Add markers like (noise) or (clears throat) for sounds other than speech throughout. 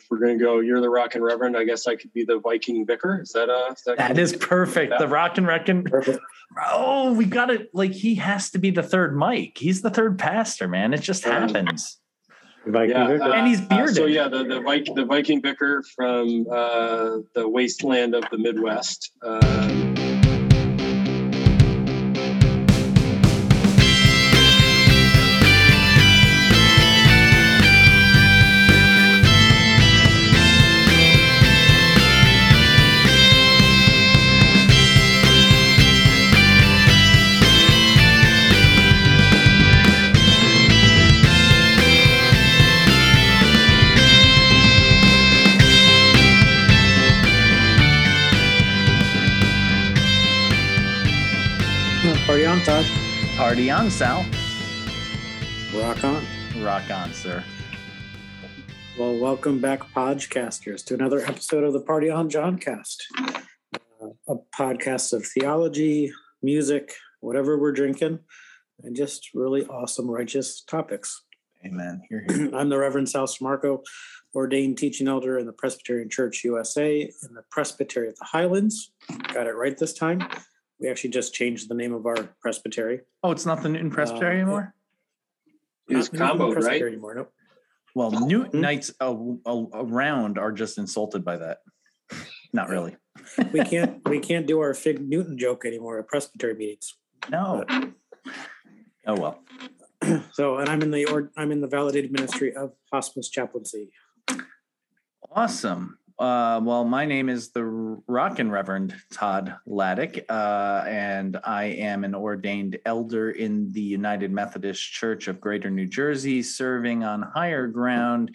if we're gonna go, you're the Rockin' Reverend. I guess I could be the Viking Vicar. Is that uh? Is that, That is perfect. Yeah. The Rock and Reckon. Oh, we got it. Like he has to be the third Mike. He's the third pastor, man. It just Yeah. happens. Viking Yeah, Vicar. uh, And he's uh, so yeah, the the Viking the Viking Vicar from uh, the wasteland of the Midwest. Um, Party on, Sal. Rock on. Rock on, sir. Well, welcome back, podcasters, to another episode of the Party on Johncast, uh, a podcast of theology, music, whatever we're drinking, and just really awesome, righteous topics. Amen. You're here. (clears throat) I'm the Reverend Sal Marco, ordained teaching elder in the Presbyterian Church USA in the Presbytery of the Highlands. Got it right this time. We actually just changed the name of our presbytery. Oh, it's not the Newton Presbytery Uh, anymore. It's combo, Newton comboed, Presbytery right? Anymore. Nope. Well, Newton Hmm? Knights a- a- around are just insulted by that. Not really. We (laughs) can't we can't do our Fig Newton joke anymore at presbytery meetings. No. Oh well. (clears throat) So, and I'm in the or I'm in the validated ministry of hospice chaplaincy. Awesome. Uh, well, my name is the Rockin' Reverend Todd Lattig, uh, and I am an ordained elder in the United Methodist Church of Greater New Jersey, serving on higher ground.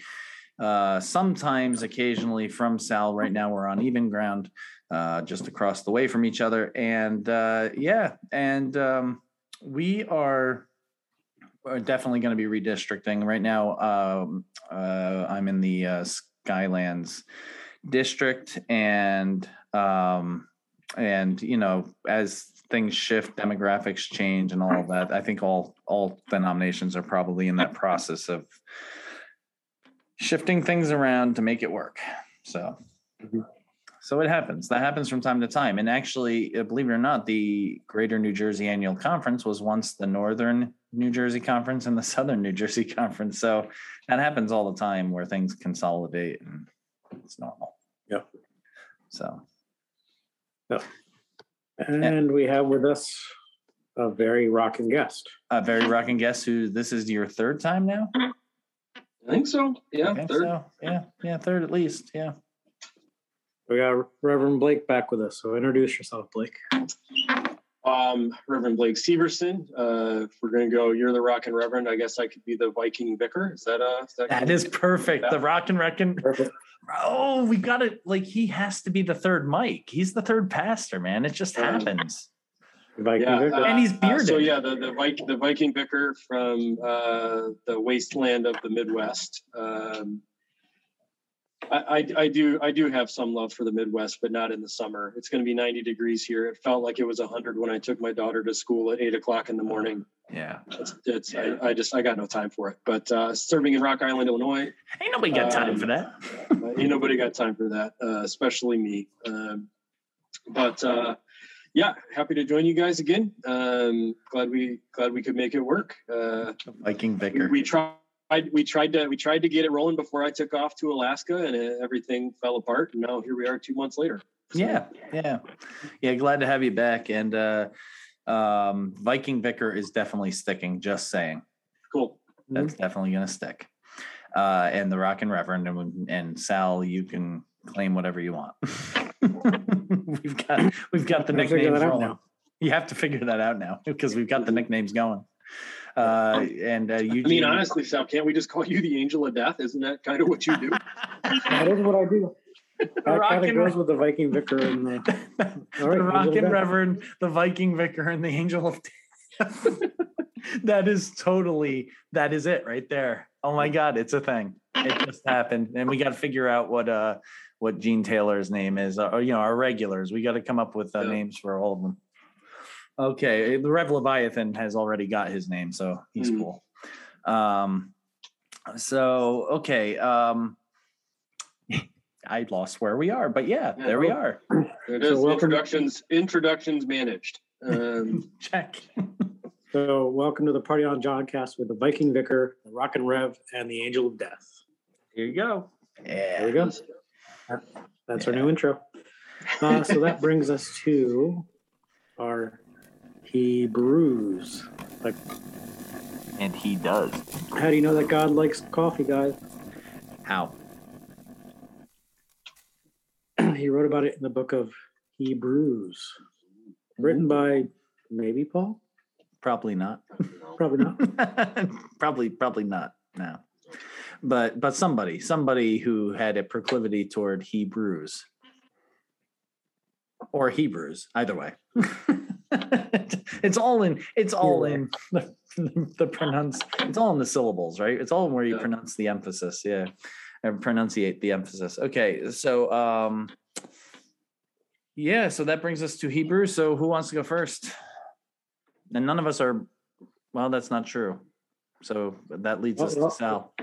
Uh, sometimes, occasionally, from Sal. Right now, we're on even ground, uh, just across the way from each other. And uh, yeah, and um, we are we're definitely going to be redistricting. Right now, um, uh, I'm in the uh, Skylands district, and um, and you know, as things shift, demographics change, and all of that. I think all all denominations are probably in that process of shifting things around to make it work. So. Mhm. So it happens. That happens from time to time. And actually, uh, believe it or not, the Greater New Jersey Annual Conference was once the Northern New Jersey Conference and the (laughs) Southern New Jersey Conference. So that happens all the time where things consolidate and it's normal. Yep. So Yeah. And we have with us a very rocking guest. a very rocking guest who this is your third time now? I think so. Yeah, think third. so. Yeah. Yeah. Third at least. Yeah. We got Reverend Blake back with us. So introduce yourself, Blake. Um, Reverend Blake Severson. Uh, if we're gonna go, you're the Rockin' Reverend. I guess I could be the Viking Vicar. Is that uh? Is that, That is perfect. The rock and reckon. Perfect. Oh, we got it. Like he has to be the third Mike. He's the third pastor, man. It just happens. Viking Yeah, uh, And he's uh, so yeah, the the Viking the Viking Vicar from uh, the wasteland of the Midwest. Um, I, I I do I do have some love for the Midwest, but not in the summer. It's going to be 90 degrees here. It felt like it was 100 when I took my daughter to school at eight o'clock in the morning. Yeah. It's, it's I, I just I got no time for it. But uh, serving in Rock Island, Illinois, Ain't nobody got time Um, for that. (laughs) ain't nobody got time for that, uh, especially me. Um, but uh, yeah, happy to join you guys again. Um, glad we glad we could make it work. Uh, Viking we, Vicar. we tried we tried to we tried to get it rolling before I took off to Alaska, and uh, everything fell apart. And now here we are, two months later. So, Yeah, yeah, yeah. Glad to have you back. And uh, um, Viking Vicar is definitely sticking. Just saying, cool. that's definitely gonna stick. Uh, and the Rockin' Reverend and, and Sal, you can claim whatever you want. (laughs) we've got we've got the Gotta nicknames rolling. You have to figure that out now because we've got the nicknames going. Uh, and uh, I mean, honestly, Sal, can't we just call you the Angel of Death? Isn't that kind of what you do? That is what I do. That kind Rockin' of goes with the Viking Vicar and the, all right, (laughs) the Angel of Rockin' Death. Reverend, the Viking Vicar, and the Angel of Death. (laughs) that is totally that is it right there. Oh my God, it's a thing. It just happened, and we got to figure out what uh what Gene Taylor's name is. Or you know, our regulars. We got to come up with uh, Yeah. names for all of them. Okay, the Rev Leviathan has already got his name, so he's Hmm. cool. Um, so okay, um, (laughs) I lost where we are, but yeah, Yeah, there we are. (clears throat) There it So is. welcome- Introductions, introductions managed. Um, (laughs) Check. So welcome to the Party on John cast with the Viking Vicar, the Rock and Rev, and the Angel of Death. Here you go. Yeah. There we Yeah. go. That's our new intro. Uh, so that brings us to our Hebrews. Like, And he does. how do you know that God likes coffee, guys? How? (clears throat) he wrote about it in the book of Hebrews, written by maybe Paul, Probably not. probably not. (laughs) probably, probably not. No. But but somebody, somebody who had a proclivity toward Hebrews. Or Hebrews, either way. (laughs) it's all in it's all in the, (laughs) the pronounce it's all in the syllables, right? It's all where you Yeah. pronounce the emphasis, yeah. And pronunciate the emphasis. Okay, so um yeah, so that brings us to hebrew So who wants to go first? And none of us are well, that's not true. So that leads us to Well, Sal.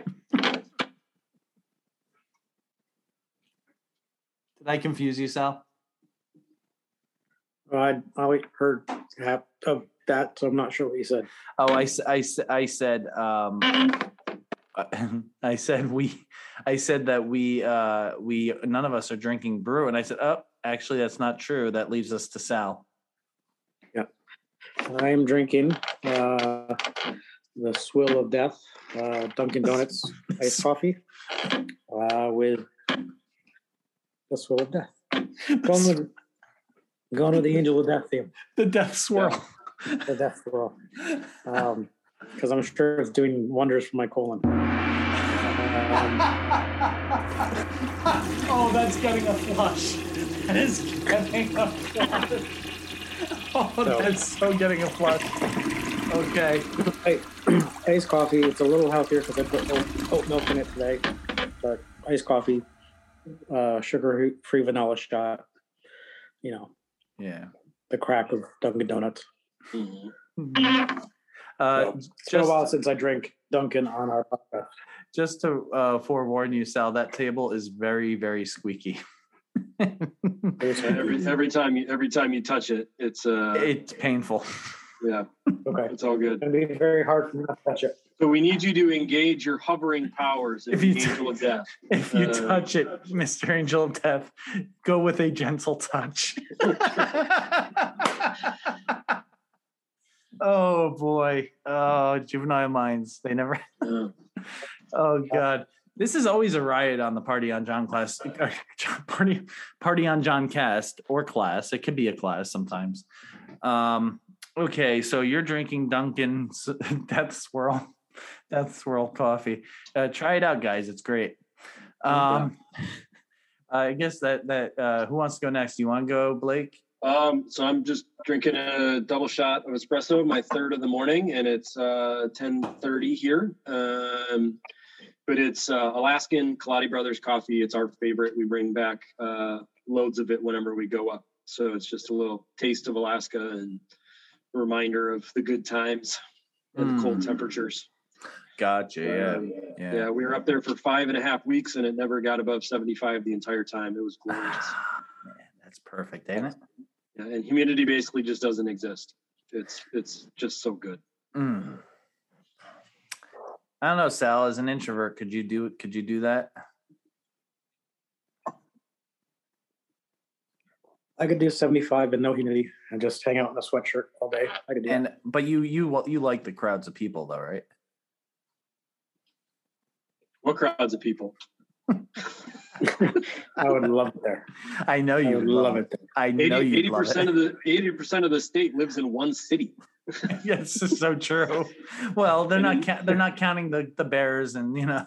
Did I confuse you, Sal? I I heard half of that, so I'm not sure what you said. Oh, I, I, I said, um, (laughs) I said we, I said that we, uh, we, none of us are drinking brew. And I said, oh, actually, that's not true. That leaves us to Sal. Yeah, I am drinking uh, the Swill of Death, uh, Dunkin' Donuts (laughs) iced coffee uh, with the Swill of Death. Going with, going with the Angel of Death theme, the death swirl. the Death Swirl, because I'm sure it's doing wonders for my colon. Um, (laughs) oh, that's getting a flush. That is getting a flush. (laughs) Oh, So- that's so getting a flush. Okay. I, (clears throat) iced coffee. It's a little healthier because I put oat, oat milk in it today. But iced coffee, uh, sugar-free vanilla shot. You know, Yeah. the crack of Dunkin' Donuts. mhm. Uh, Well, It's been a while since I drink Dunkin' on our podcast. just to uh, forewarn you, Sal, that table is very, very squeaky. Every, every time you, every time you touch it, it's, uh, it's painful. Yeah, Okay. it's all good. It'd be very hard for me to touch it. So we need you to engage your hovering powers in If you t- angel of death. (laughs) If you Uh, touch it, Mr. Angel of Death, go with a gentle touch. (laughs) oh boy. Oh, juvenile minds. They never (laughs) Uh, Oh God, this is always a riot on the Party on John class uh, party Party on John cast or class. It could be a class sometimes. Um, okay, so you're drinking Dunkin's Death (laughs) Swirl, Death Swirl coffee. Uh, try it out, guys. It's great. Um, I guess that that uh, who wants to go next? You want to go, Blake? Um, so I'm just drinking a double shot of espresso, my third of the morning, and it's uh, 10:30 here. Um, but it's uh, Alaskan Kaladi Brothers coffee. It's our favorite. We bring back uh, loads of it whenever we go up. So it's just a little taste of Alaska and a reminder of the good times and the cold Mm. temperatures. Gotcha. Yeah. Um, Yeah. yeah, we were up there for five and a half weeks, and it never got above 75 the entire time. It was glorious. Ah, man, that's perfect, ain't it? Yeah, and humidity basically just doesn't exist. It's it's just so good. Mm. I don't know, Sal. As an introvert, could you do could you do that? I could do 75 and no humidity and just hang out in a sweatshirt all day. I could do And but you you wa- you like the crowds of people though, right? What crowds of people? (laughs) I would love it there. I know I you would love it there. I know you 80 love percent it. of the eighty percent of the state lives in one city. (laughs) (laughs) yes, it's so true. Well, they're not ca- they're not counting the the bears and you know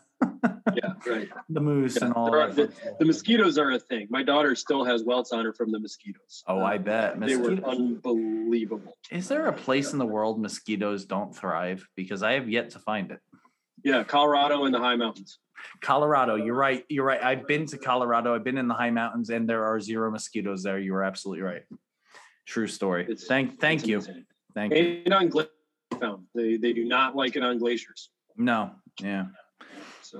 Yeah, right. (laughs) the moose Yeah, and all are- stuff. The mosquitoes are a thing. My daughter still has welts on her from the mosquitoes. Oh, I bet. They were unbelievable. Is there a place in the world mosquitoes don't thrive? Because I have yet to find it. Yeah, Colorado and the high mountains. Colorado, you're right. You're right. I've been to Colorado. I've been in the high mountains, and there are zero mosquitoes there. You are absolutely right. True story. It's- thank, thank It's you, amazing. thank you. On glaciers, they they do not like it on glaciers. No, yeah.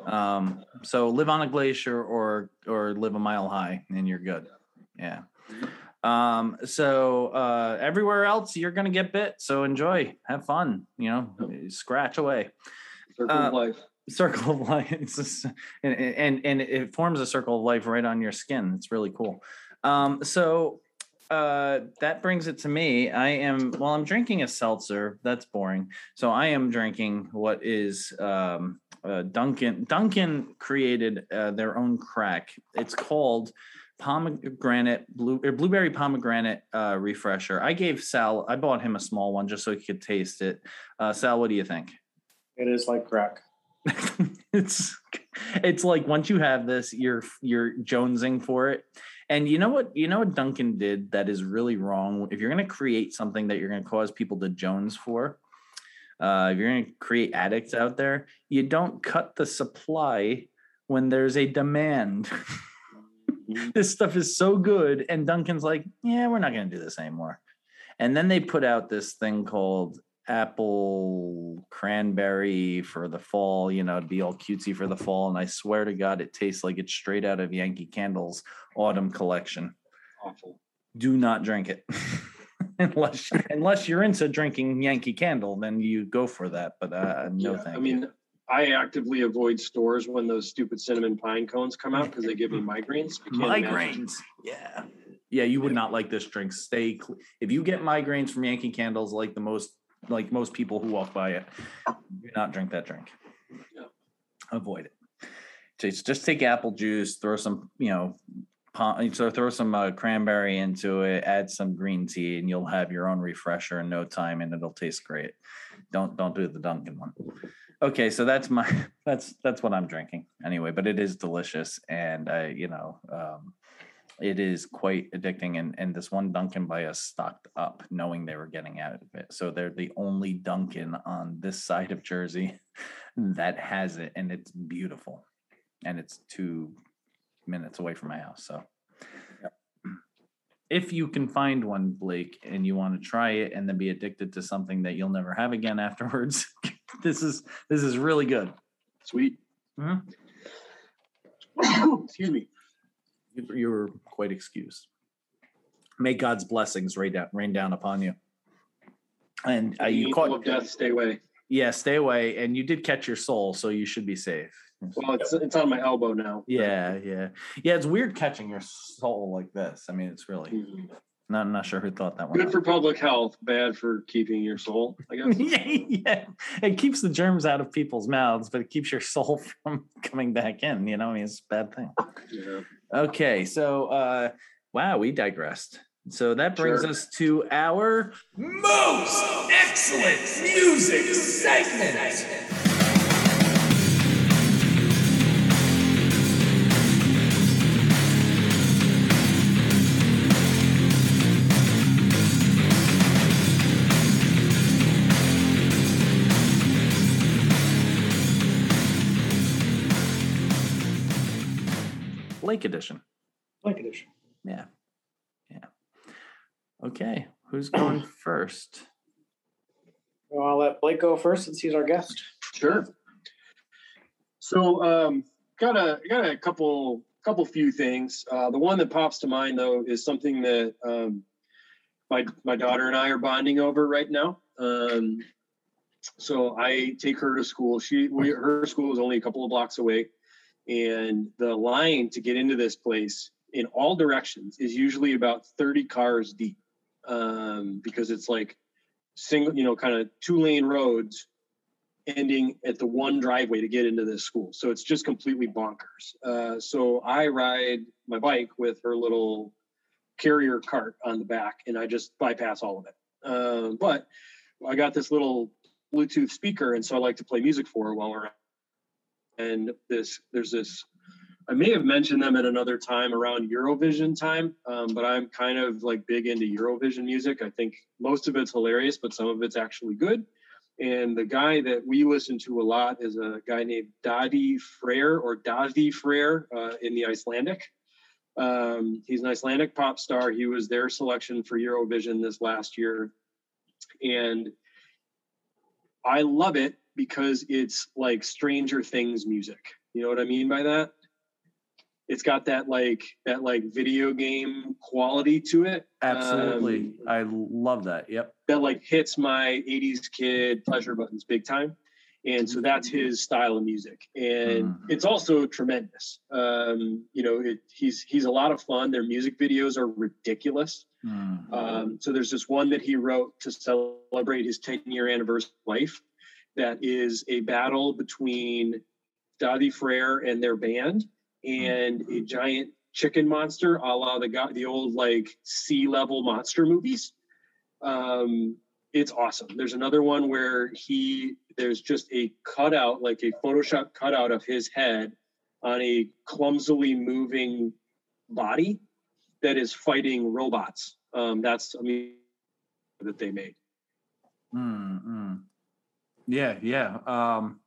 Um, so live on a glacier or or live a mile high and you're good. Yeah. Um, so uh everywhere else you're gonna get bit. So enjoy, have fun, you know, scratch away. circle uh, of life. Circle of life. (laughs) Just, and, and and it forms a circle of life right on your skin. It's really cool. Um, so uh that brings it to me. I am well, I'm drinking a seltzer. That's boring. So I am drinking what is um uh, Dunkin' Dunkin' created uh, their own crack. It's called pomegranate blue or blueberry pomegranate uh, refresher. I gave Sal. I bought him a small one just so he could taste it. Uh, Sal, what do you think? It is like crack. (laughs) it's it's like once you have this, you're you're jonesing for it. And you know what? You know what Dunkin' did that is really wrong. If you're going to create something that you're going to cause people to jones for, uh, if you're going to create addicts out there, you don't cut the supply when there's a demand. (laughs) this stuff is so good, and Dunkin's like, yeah, we're not going to do this anymore. And then they put out this thing called apple cranberry for the fall, you know, to be all cutesy for the fall. And I swear to God, it tastes like it's straight out of Yankee Candle's autumn collection. Awful. Do not drink it. (laughs) (laughs) unless unless you're into drinking Yankee Candle, then you go for that. But uh, no, Yeah, thank I mean, I actively avoid stores when those stupid cinnamon pine cones come out because they give me (laughs) migraines. I imagine. migraines. Yeah, yeah, you would not like this drink. Stay. Cl- if you get migraines from Yankee Candles, like the most, like most people who walk by it, do not drink that drink. Yeah. Avoid it. Just just take apple juice, throw some, you know, so throw some uh, cranberry into it, add some green tea, and you'll have your own refresher in no time, and it'll taste great. Don't don't do the Dunkin' one. Okay, so that's my (laughs) that's that's what I'm drinking anyway, but it is delicious, and I you know um, it is quite addicting. And and this one Dunkin' by us stocked up, knowing they were getting out of it. So they're the only Dunkin' on this side of Jersey (laughs) that has it, and it's beautiful, and it's two minutes away from my house. So if you can find one, Blake, and you want to try it and then be addicted to something that you'll never have again afterwards, (laughs) this is this is really good. Sweet. Mhm. (coughs) Excuse me. You- You're quite excused. May God's blessings rain down, rain down upon you. And uh, you caught, death, stay away. yeah, stay away, and you did catch your soul, so you should be safe. Well, it's it's on my elbow now. Yeah, yeah, yeah. It's weird catching your soul like this. I mean, it's really Mhm. not not sure who thought that one. Good up. for public health, bad for keeping your soul, I guess. (laughs) yeah, yeah. It keeps the germs out of people's mouths, but it keeps your soul (laughs) from coming back in. You know, I mean, it's a bad thing. Yeah. Okay, so uh wow, we digressed. So that brings Sure. us to our Most excellent music segment. Blake edition. Like edition. Yeah. Yeah. Okay, who's going (clears throat) first? Well, I'll let Blake go first since he's our guest. Sure. So, um, got a got a couple couple few things. Uh, the one that pops to mind though is something that um, my my daughter and I are bonding over right now. Um, so I take her to school. She we, her school is only a couple of blocks away, and the line to get into this place in all directions is usually about thirty cars deep, um, because it's like single, you know, kind of two lane roads ending at the one driveway to get into this school. So it's just completely bonkers. Uh, so I ride my bike with her little carrier cart on the back, and I just bypass all of it. Um, but I got this little Bluetooth speaker, and so I like to play music for her while we're. And this, there's this. I may have mentioned them at another time around Eurovision time, um, but I'm kind of like big into Eurovision music. I think most of it's hilarious, but some of it's actually good. And the guy that we listen to a lot is a guy named Dadi Freyr or Dadi Freyr uh, in the Icelandic. Um, he's an Icelandic pop star. He was their selection for Eurovision this last year. And I love it because it's like Stranger Things music. You know what I mean by that? It's got that like that like video game quality to it. Absolutely. Um, I love that. Yep. that like hits my 80s kid pleasure buttons big time and so that's his style of music and Mm. it's also tremendous um you know it, he's he's a lot of fun their music videos are ridiculous Mm. um so there's this one that he wrote to celebrate his 10 year anniversary life that is a battle between Dadi Freyr and their band and a giant chicken monster a la the the old like sea level monster movies. Um it's awesome. There's another one where he there's just a cutout like a photoshop cutout of his head on a clumsily moving body that is fighting robots. Um that's i mean that they made. Mm, mm. Yeah, yeah. Um,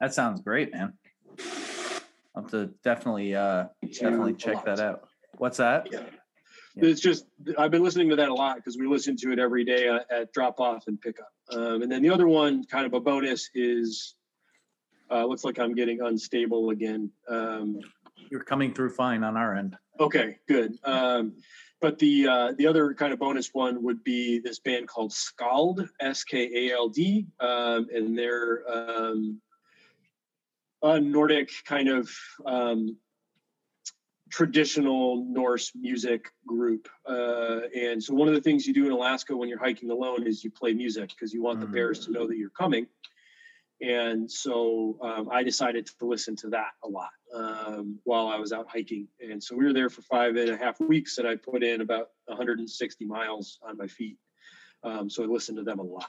that sounds great, man. I'll have to definitely, uh, definitely check that out. What's that? yeah Yeah. it's just i've been listening to that a lot because we listen to it every day at, at drop off and pickup um, and then the other one kind of a bonus is uh, looks like i'm getting unstable again um, You're coming through fine on our end. Okay, good. Um, but the uh, the other kind of bonus one would be this band called Skald, S K A L D, um, and they're um, a Nordic kind of um, traditional Norse music group. Uh, and so one of the things you do in Alaska when you're hiking alone is you play music because you want the Mm. bears to know that you're coming. And so um, I decided to listen to that a lot um, while I was out hiking. And so we were there for five and a half weeks, and I put in about 160 miles on my feet. Um, so I listened to them a lot.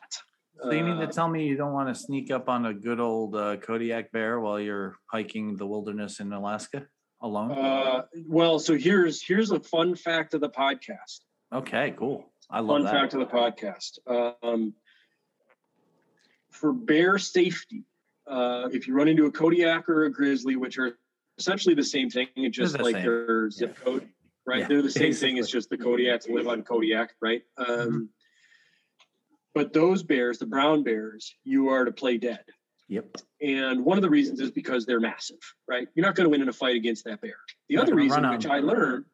So you mean to Uh, tell me you don't want to sneak up on a good old uh, Kodiak bear while you're hiking the wilderness in Alaska alone? uh, well, so here's here's a fun fact of the podcast. okay, cool. I love Fun that. fact of the podcast. Um, for bear safety, uh, if you run into a Kodiak or a grizzly, which are essentially the same thing, it's just the like same. their zip Yeah. code, right? Yeah, They're the same thing. It's just the Kodiaks live on Kodiak, right? Um, Mm-hmm. But those bears, the brown bears, you are to play dead. Yep. And one of the reasons is because they're massive, right? You're not going to win in a fight against that bear. The other reason, which I learned,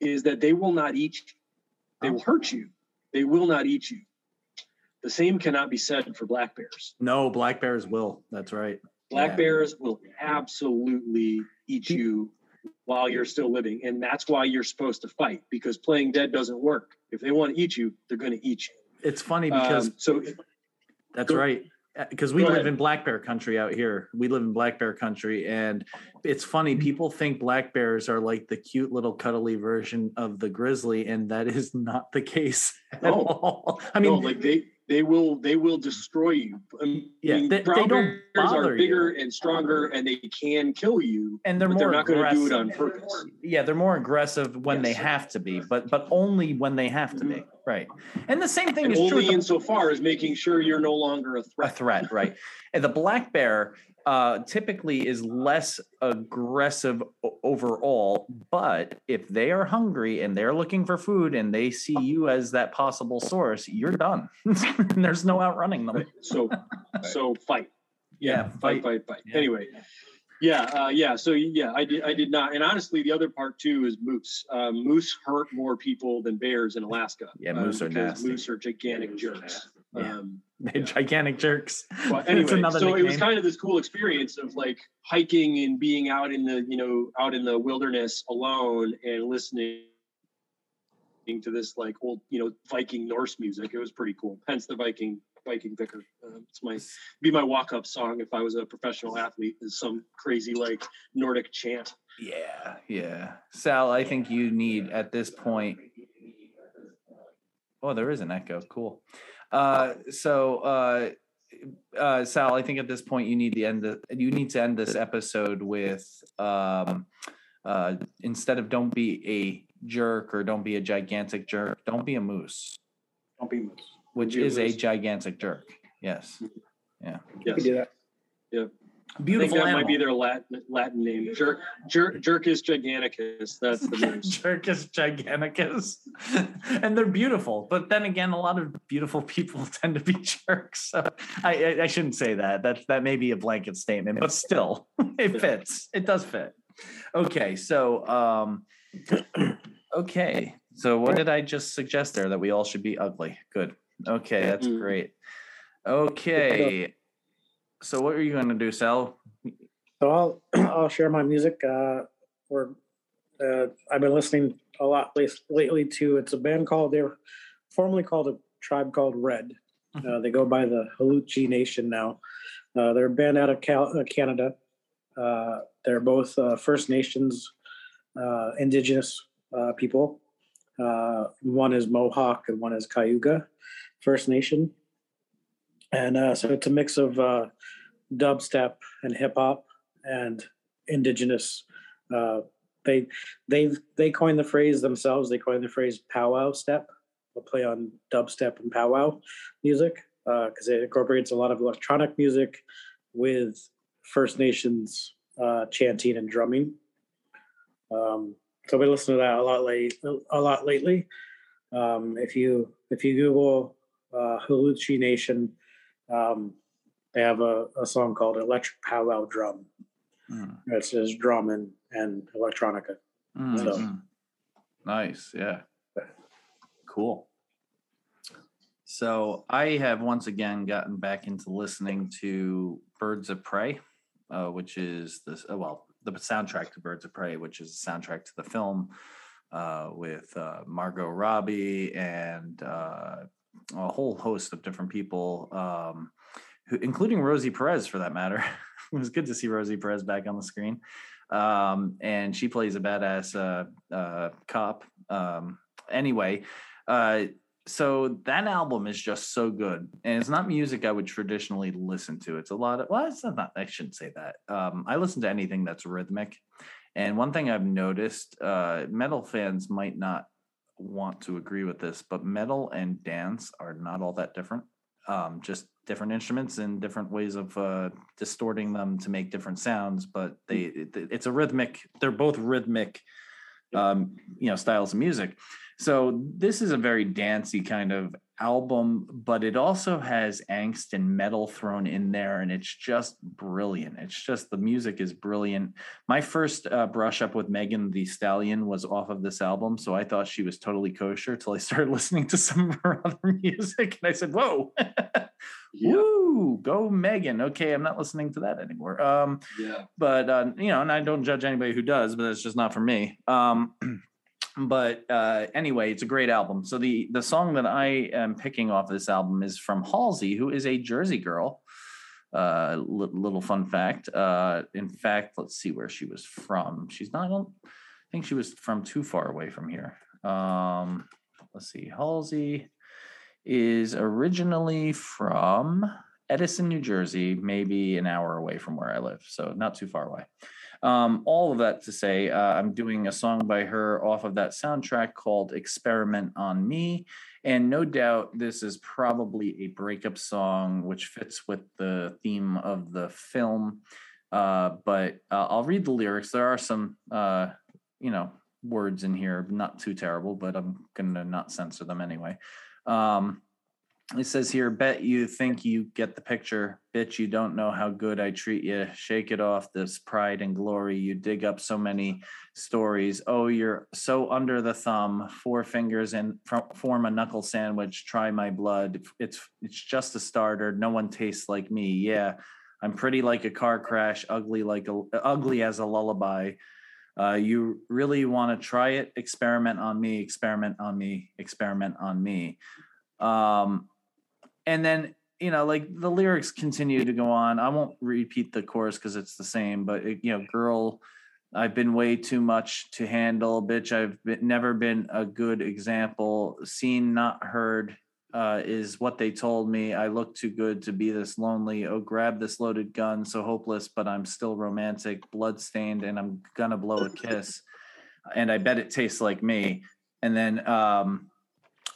is that they will not eat you. They will hurt you. They will not eat you. The same cannot be said for black bears. No, black bears will. That's right. Black Yeah. bears will absolutely eat you while you're still living. And that's why you're supposed to fight because playing dead doesn't work. If they want to eat you, they're going to eat you. It's funny because Um, so That's Go- right. Because we live ahead. in black bear country out here. We live in black bear country. And it's funny, people think black bears are like the cute little cuddly version of the grizzly, and that is not the case at No. all. I no, mean, like they they will they will destroy you. I Yeah, mean, they- they brown don't bother are you. bigger and stronger, and they can kill you. and they're but more they're not going to do it on aggressive. purpose. Yeah, they're more aggressive when they have to be, but but only when they have to be. Mm-hmm. Right. And the same thing And is true. only the- insofar as making sure you're no longer a threat. a threat. right? (laughs) And the black bear uh, typically is less aggressive overall, but if they are hungry and they're looking for food and they see you as that possible source, you're done. (laughs) There's no outrunning them. So so fight. Yeah, fight, fight. fight, fight. Yeah. Anyway, yeah, uh, yeah. So yeah, I did, I did not. And honestly, the other part too is moose. Um, moose hurt more people than bears in Alaska. Yeah, um, moose are nasty. Moose are gigantic jerks. Yeah. Um, (laughs) They're gigantic jerks. (laughs) anyway, so it was kind of this cool experience of like hiking and being out in the you know out in the wilderness alone and listening to this like old you know Viking Norse music. It was pretty cool. Hence the Viking Viking Vicar. Um, it's my be my walk up song if I was a professional athlete. Is some crazy like Nordic chant. Yeah, yeah. Sal, I think you need at this point. Oh, there is an echo. Cool. Uh, so, uh, uh, Sal, I think at this point you need the end. The, you need to end this episode with um, uh, instead of "Don't be a jerk" or "Don't be a gigantic jerk," don't be a moose, Don't be moose. Which be a is a gigantic jerk. Yes. Yeah. Yes. We can do that. I think Beautiful that animal. might be their Latin, Latin name. Jerk, jerk, Jerkus giganticus. That's the (laughs) news. Jerkus giganticus. (laughs) and they're beautiful. But then again, a lot of beautiful people (laughs) tend to be jerks. So I, I, I shouldn't say that. That that may be a blanket statement, but still, it fits. It does fit. Okay, so um (clears throat) okay. So what did I just suggest there? That we all should be ugly. Good. Okay, that's Mm. great. Okay. So what are you gonna do, Sal? So I'll (clears throat) I'll share my music. Uh, we're uh, I've been listening a lot late- lately to. It's a band called they're formerly called a tribe called Red. Uh, they go by the Halluci Nation now. Uh, they're a band out of Cal- uh, Canada. Uh, they're both uh, First Nations, uh, Indigenous uh, people. Uh, one is Mohawk and one is Cayuga First Nation. And uh, so it's a mix of uh, dubstep and hip hop and indigenous. Uh, they they they coined the phrase themselves. They coined the phrase powwow step. They'll play on dubstep and powwow music because it incorporates a lot of electronic music with First Nations uh, chanting and drumming. Um, so we listen to that a lot late, a lot lately. Um, if you if you Google uh, Halluci Nation, um, they have a, a song called Electric Powwow Drum. Mm, It says drum and, and electronica. mm, So- mm. Nice, yeah. Cool. So I have once again gotten back into listening to Birds of Prey, uh, which is this uh, well the soundtrack to Birds of Prey, which is the soundtrack to the film uh, with uh, Margot Robbie and uh, a whole host of different people, um, who, including Rosie Perez for that matter. (laughs) it was good to see Rosie Perez back on the screen. Um, and she plays a badass uh, uh, cop. Um, anyway, uh, so that album is just so good, and it's not music I would traditionally listen to. It's a lot of well, it's not. I shouldn't say that. Um, I listen to anything that's rhythmic, and one thing I've noticed, uh, metal fans might not want to agree with this, but metal and dance are not all that different. Um, just different instruments and different ways of uh, distorting them to make different sounds, but they it, it's a rhythmic. They're both rhythmic, um, you know, styles of music. So this is a very dancey kind of album, but it also has angst and metal thrown in there, and it's just brilliant. It's just the music is brilliant. My first uh, brush up with Megan Thee Stallion was off of this album, so I thought she was totally kosher till I (laughs) started listening to some of her (laughs) other music, and I said, "Whoa." (laughs) Yeah. Woo, go Megan. Okay, I'm not listening to that anymore. Um, Yeah. but uh, you know, and I don't judge anybody who does, but it's just not for me. Um, (clears throat) but uh, anyway, it's a great album. So the the song that I am picking off this album is from Halsey, who is a Jersey girl. Uh, li- little fun fact. Uh, in fact, let's see where she was from. She's not. I don't think she was from too far away from here. Um, let's see. Halsey is originally from Edison, New Jersey, maybe an hour away from where I live, so not too far away. Um, all of that to say, uh, I'm doing a song by her off of that soundtrack called Experiment on Me. And no doubt this is probably a breakup song, which fits with the theme of the film. Uh, but uh, I'll read the lyrics. There are some, uh, you know, words in here, not too terrible, but I'm going to not censor them anyway. Um, it says here, bet you think you get the picture. Bitch, you don't know how good I treat you. Shake it off, this pride and glory. You dig up so many stories. Oh, you're so under the thumb. Four fingers and form a knuckle sandwich. Try my blood. It's it's just a starter. No one tastes like me. Yeah, I'm pretty like a car crash. Ugly like a ugly as a lullaby. Uh, you really want to try it? Experiment on me. Experiment on me. Experiment on me. Um, and then you know like the lyrics continue to go on. I won't repeat the chorus because it's the same but it, you know girl i've been way too much to handle bitch. I've been, never been a good example. Seen not heard uh, is what they told me. I look too good to be this lonely. Oh grab this loaded gun. So hopeless but i'm still romantic blood stained and i'm gonna blow a kiss. And i bet it tastes like me. And then um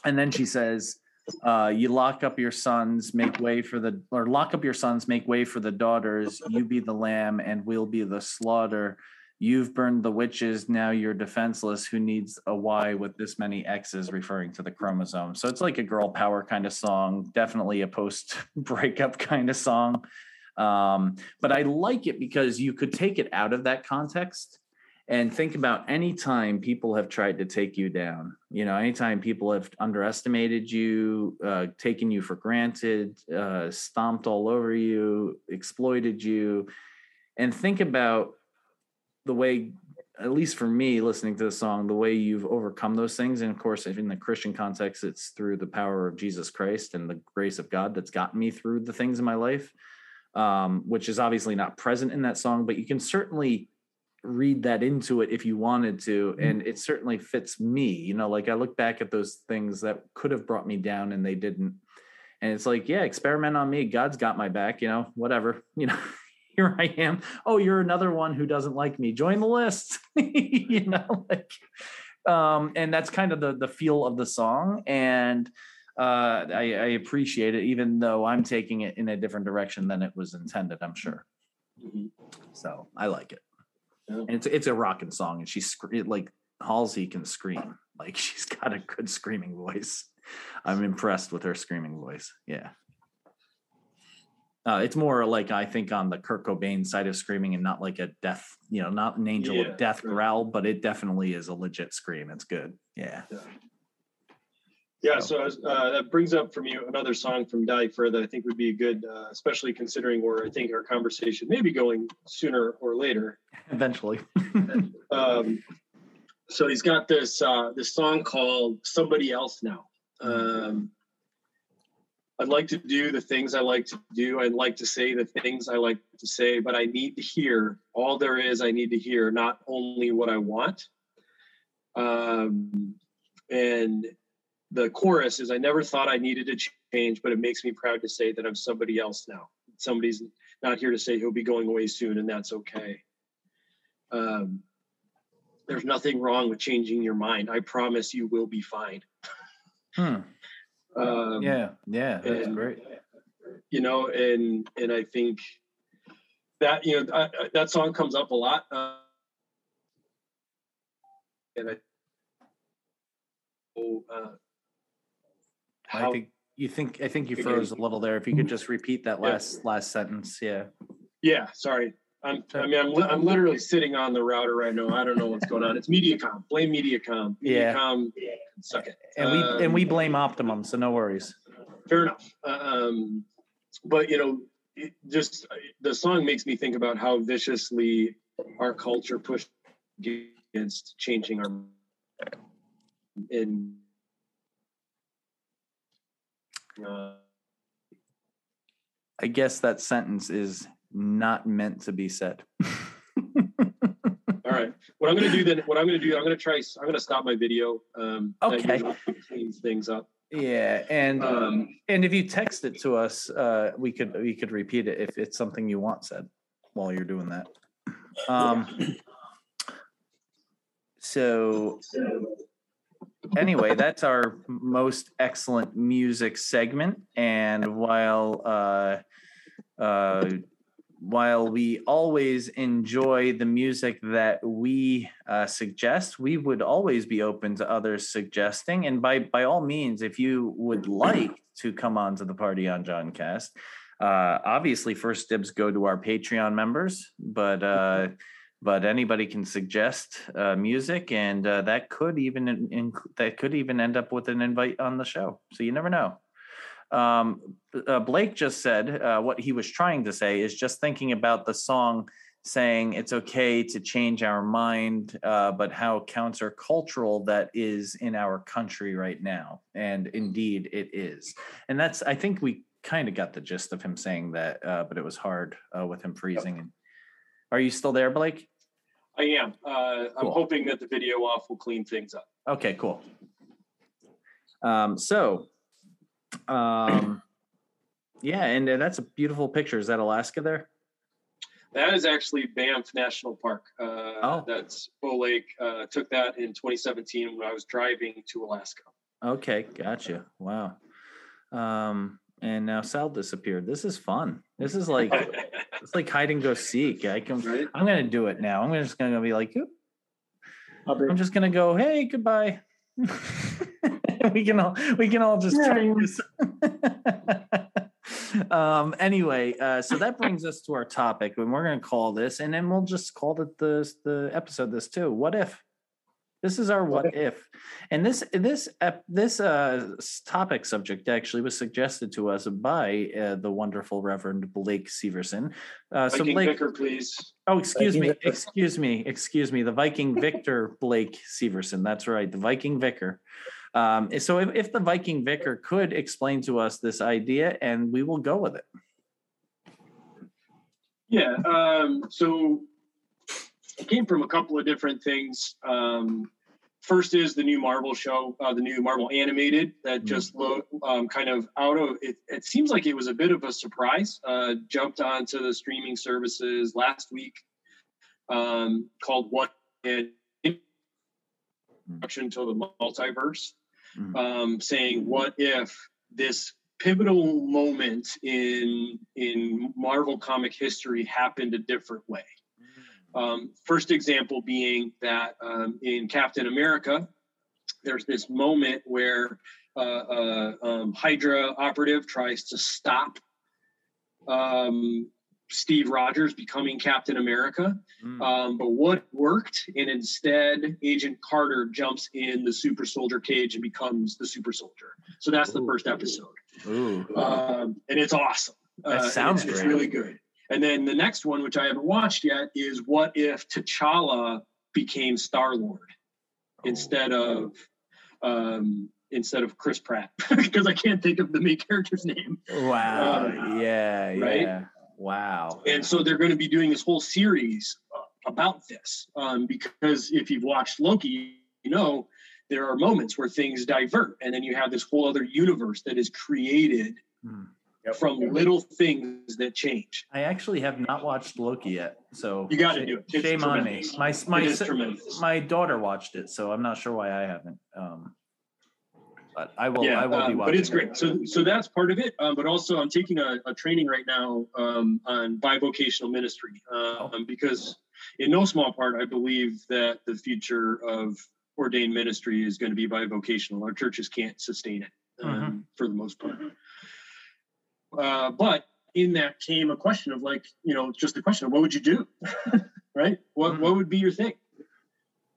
and then she says Uh, you lock up your sons, make way for the, or lock up your sons, make way for the daughters. (laughs) You be the lamb, and we'll be the slaughter. You've burned the witches, now you're defenseless. Who needs a Y with this many X's, referring to the chromosome? So it's like a girl power kind of song, definitely a post breakup (laughs) kind of song. Um, but I like it because you could take it out of that context and think about any time people have tried to take you down you know anytime people have underestimated you uh, taken you for granted uh, stomped all over you exploited you. And think about the way at least for me listening to the song the way you've overcome those things. And of course in the christian context it's through the power of jesus christ and the grace of god that's gotten me through the things in my life um, which is obviously not present in that song but you can certainly read that into it if you wanted to Mm-hmm. and it certainly fits me you know like i look back at those things that could have brought me down and they didn't and it's like yeah experiment on me god's got my back you know whatever (laughs) you know here i am oh you're another one who doesn't like me join the list (laughs) you know like um and that's kind of the the feel of the song and uh I, I appreciate it even though i'm taking it in a different direction than it was intended i'm sure Mhm. so i like it Yeah. and it's it's a rocking song, and she's like Halsey can scream. (laughs) Like she's got a good screaming voice. I'm impressed with her screaming voice. Yeah. Uh, it's more like I think on the Kurt Cobain side of screaming, and not like a death, you know, not an angel Yeah, of death right. growl, but it definitely is a legit scream. It's good. Yeah. Yeah, so uh, that brings up from you another song from Dadi Freyr that I think would be good, uh, especially considering where I think our conversation may be going sooner or later. (laughs) Eventually. (laughs) Um, so he's got this uh, this song called "Somebody Else Now." Um, I'd like to do the things I like to do. I'd like to say the things I like to say, but I need to hear all there is. I need to hear not only what I want. Um, and the chorus is I never thought I needed to change, but it makes me proud to say that I'm somebody else now. Somebody's not here to say he'll be going away soon, and that's okay. Um, there's nothing wrong with changing your mind. I promise you will be fine. Hmm. (laughs) Um, Yeah. Yeah. That's and- great. You know, and and I think that you know I, I- that song comes up a lot. Uh, and I, oh, uh, I think you think I think you Again. froze a little there. If you could just repeat that Yeah. last last sentence. Yeah. Yeah, sorry. I'm, I mean, I'm, li- I'm literally sitting on the router right now. I don't know what's going on. It's MediaCom. Blame MediaCom. Yeah. MediaCom, suck it. And we and we Um, blame Optimum, so no worries. Fair enough. Uh, Um, but you know, it just the song makes me think about how viciously our culture pushed against changing our in. I guess that sentence is not meant to be said. (laughs) all right. What I'm going to do then? What I'm going to do? I'm going to try. I'm going to stop my video. Um, Okay. Cleans things up. yeah, and Um, and if you text it to us, uh, we could we could repeat it if it's something you want said while you're doing that. Um, so anyway, that's our most excellent music segment. And while uh, uh, while we always enjoy the music that we uh, suggest, we would always be open to others suggesting. And by by all means, if you would like to come on to the party on John Cast, uh, obviously first dibs go to our Patreon members, but uh, but anybody can suggest uh, music, and uh, that could even in, in, that could even end up with an invite on the show. So you never know. Um, uh, Blake just said uh, what he was trying to say is just thinking about the song saying it's okay to change our mind, uh, but how countercultural that is in our country right now. And indeed, it is. And that's, I think we kind of got the gist of him saying that, uh, but it was hard uh, with him freezing. And are you still there, Blake? I am. Uh, I'm hoping that the video off will clean things up. Okay, cool. Um, so, um, yeah, and uh, that's a beautiful picture. Is that Alaska there? That is actually Banff National Park. Uh, Oh. That's Bow Lake. Uh, took that in 2017 when I was driving to Alaska. Okay, gotcha. Wow. Um, and now Sal disappeared. This is fun. This is like (laughs) it's like hide and go seek. I can Right? I'm gonna do it now. I'm just gonna be like, "Oop." I'll be- I'm just gonna go, hey, goodbye. (laughs) we can all we can all just try this. (laughs) um anyway, uh so that brings us to our topic, and we're gonna call this, and then we'll just call it the the episode this too. What if? This is our what, What if. And this this ep- this uh topic subject actually was suggested to us by uh, the wonderful Reverend Blake Severson. Uh so Viking Blake Vicar, please. Oh, excuse Viking me, Vicar. excuse me, excuse me. The Viking Victor (laughs) Blake Severson. That's right, the Viking Vicar. Um, so if, if the Viking Vicar could explain to us this idea, and we will go with it. Yeah. Um, so it came from a couple of different things. Um, first is the new Marvel show, uh, the new Marvel animated that Mhm. just lo- um, kind of out of it. It seems like it was a bit of a surprise. Uh, jumped onto the streaming services last week. Um, called What and Introduction to the Multiverse Mhm. um, saying, "What if this pivotal moment in in Marvel comic history happened a different way?" Um, first example being that um, in Captain America, there's this moment where uh, uh, um, Hydra operative tries to stop um, Steve Rogers becoming Captain America. Mm. Um, but what worked, and instead, Agent Carter jumps in the super soldier cage and becomes the super soldier. So that's the first episode, Ooh. um, and it's awesome. That Uh, sounds it's, it's really good. And then the next one, which I haven't watched yet, is what if T'Challa became Star Lord instead of um, instead of Chris Pratt (laughs) because I can't think of the main character's name. Wow. uh, yeah. right? Yeah. Wow. And so they're going to be doing this whole series uh, about this um, because if you've watched Loki, you know there are moments where things divert, and then you have this whole other universe that is created Hmm. From little things that change. I actually have not watched Loki yet, so You gotta do it. It's Shame on me. My my it is tremendous. my daughter watched it, so I'm not sure why I haven't. Um, but I will. yeah, I will be um, watching. but it's it. great. So, so that's part of it. Um, but also, I'm taking a, a training right now um, on bivocational ministry Oh. um, because, in no small part, I believe that the future of ordained ministry is going to be bivocational. Our churches can't sustain it um, Mhm. for the most part. Uh, but in that came a question of like, you know, just the question of what would you do, (laughs) right? What Mhm. what would be your thing?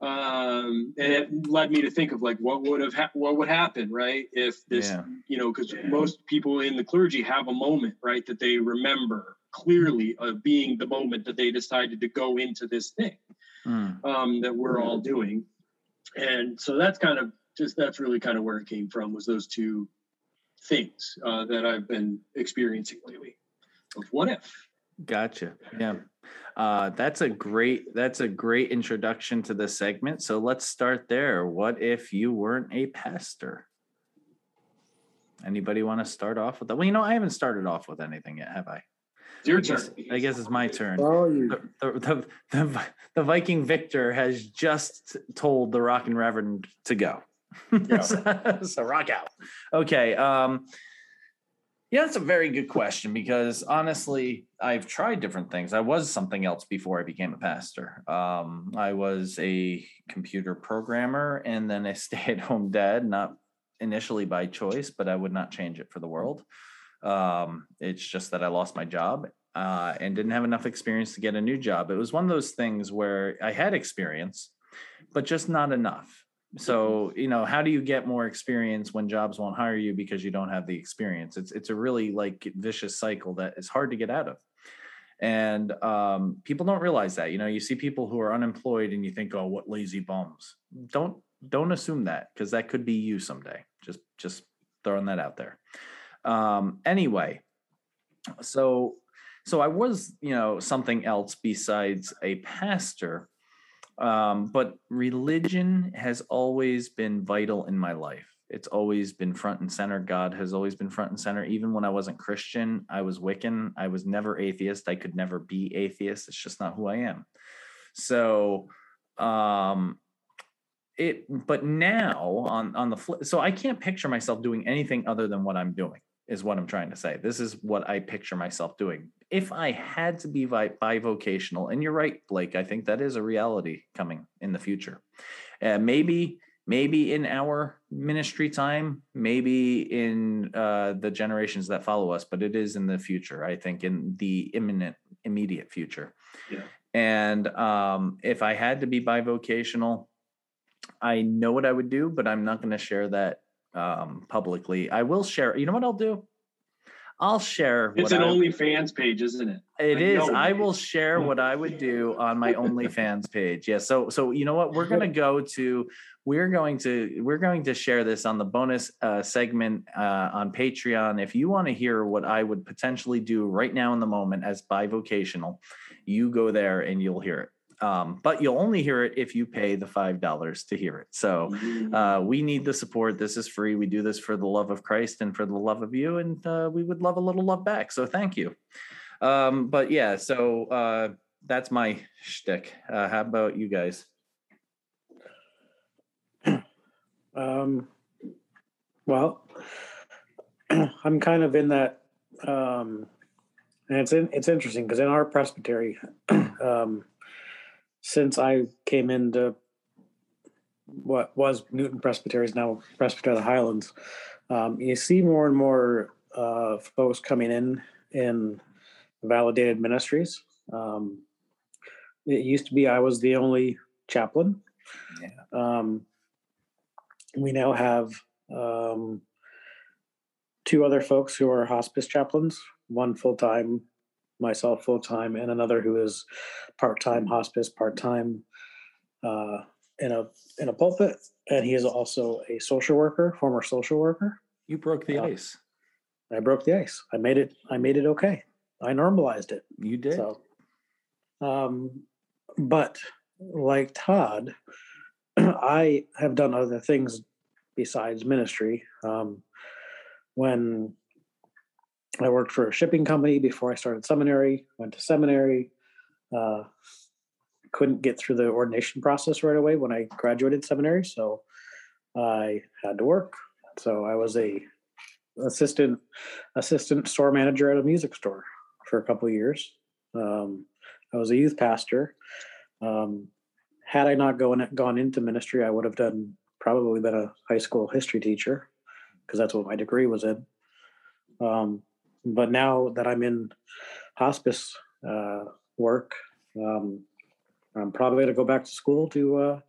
um, and it led me to think of like what would have hap what would happen right if this Yeah. you know because most people in the clergy have a moment right that they remember clearly of being the moment that they decided to go into this thing Mm. um, that we're all doing and so that's kind of just that's really kind of where it came from was those two things uh, that i've been experiencing lately of what if Gotcha. Yeah. Uh, that's a great that's a great introduction to the segment. So let's start there. What if you weren't a pastor? Anybody want to start off with that? Well, you know, I haven't started off with anything yet, have I? it's your I guess, turn I guess it's my turn. Oh, you The, the, the, the, the Viking Victor has just told the Rockin' Reverend to go. (laughs) so, so rock out. Okay. Um, yeah, that's a very good question because honestly, I've tried different things. I was something else before I became a pastor. Um, I was a computer programmer and then a stay at home dad, not initially by choice, but I would not change it for the world. Um, it's just that I lost my job uh, and didn't have enough experience to get a new job. It was one of those things where I had experience, but just not enough. So, you know, how do you get more experience when jobs won't hire you because you don't have the experience? It's it's a really like vicious cycle that is hard to get out of. And um, people don't realize that. You know, you see people who are unemployed and you think, "Oh, what lazy bums." Don't don't assume that because that could be you someday. Just just throwing that out there. Um, anyway, so so I was, you know, something else besides a pastor. Um, but religion has always been vital in my life. It's always been front and center. God has always been front and center. Even when I wasn't Christian, I was Wiccan. I was never atheist. I could never be atheist. It's just not who I am. So, um, it, but now on on the flip, so I can't picture myself doing anything other than what I'm doing. is what I'm trying to say. This is what I picture myself doing. If I had to be bi- bivocational, and you're right, Blake, I think that is a reality coming in the future. Uh, maybe, maybe in our ministry time, maybe in uh, the generations that follow us, but it is in the future. I think in the imminent, immediate future. Yeah. And um, if I had to be bivocational, I know what I would do, but I'm not going to share that um, publicly. I will share. You know what I'll do? I'll share. It's an I, OnlyFans page, isn't it? It I is. I will share what I would do on my OnlyFans page. Yeah. So so you know what? We're gonna (laughs) go to. We're going to we're going to share this on the bonus uh, segment uh, on Patreon. If you want to hear what I would potentially do right now in the moment as bivocational, you go there and you'll hear it. Um, but you'll only hear it if you pay the five dollars to hear it. So uh, we need the support. This is free. We do this for the love of Christ and for the love of you, and uh, we would love a little love back. So thank you. Um, but yeah, so uh, that's my shtick. Uh, how about you guys? Um, well, (clears throat) I'm kind of in that, um, and it's in, it's interesting because in our presbytery, (clears throat) um, since I came into what was Newton Presbytery is now Presbytery of the Highlands, um, you see more and more uh, folks coming in in validated ministries. Um, it used to be I was the only chaplain. Um, we now have um, two other folks who are hospice chaplains one full-time myself full-time and another who is part-time hospice part-time uh, in a in a pulpit and he is also a social worker former social worker You broke the Uh, ice. i broke the ice i made it i made it okay i normalized it You did. so, um, but like Todd, (clears throat) I have done other things besides ministry. Um, when I worked for a shipping company before I started seminary, went to seminary, uh, couldn't get through the ordination process right away when I graduated seminary, so I had to work. So I was a assistant assistant store manager at a music store for a couple years. Um, I was a youth pastor. Um, had I not gone gone into ministry, I would have done probably been a high school history teacher because that's what my degree was in. Um, but now that I'm in hospice uh, work, um, I'm probably going to go back to school to uh,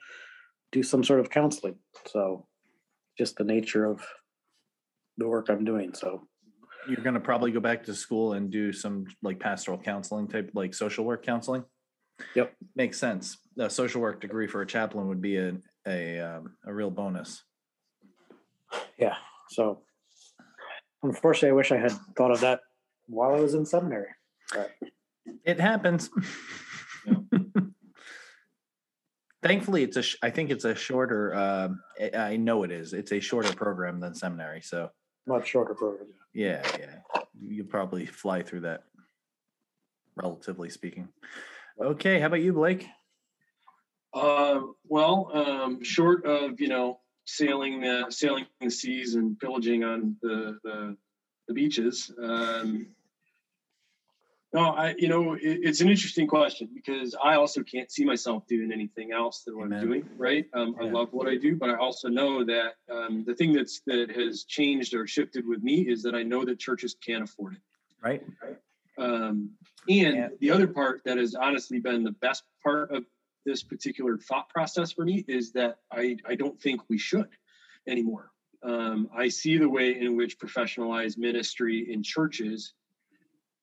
do some sort of counseling. So, just the nature of the work I'm doing. So, You're going to probably go back to school and do some like pastoral counseling type, like social work counseling. Yep. Makes sense. A social work degree for a chaplain would be a a um, a real bonus. yeah. So, unfortunately, I wish I had thought of that while I was in seminary. But. It happens. (laughs) Thankfully, it's a. sh- I think it's a shorter. Um, I I know it is. It's a shorter program than seminary. So Much shorter program. yeah, yeah, you probably fly through that. Relatively speaking. Okay, how about you, Blake? Uh, well, um, short of you know sailing the sailing the seas and pillaging on the the, the beaches. Um, no, I you know it, it's an interesting question because I also can't see myself doing anything else than what Amen. I'm doing. Right? Um, I love what I do, but I also know that um, the thing that's that has changed or shifted with me is that I know that churches can't afford it. Right. Um, and Yeah. the other part that has honestly been the best part of this particular thought process for me is that I, I don't think we should anymore. Um, I see the way in which professionalized ministry in churches,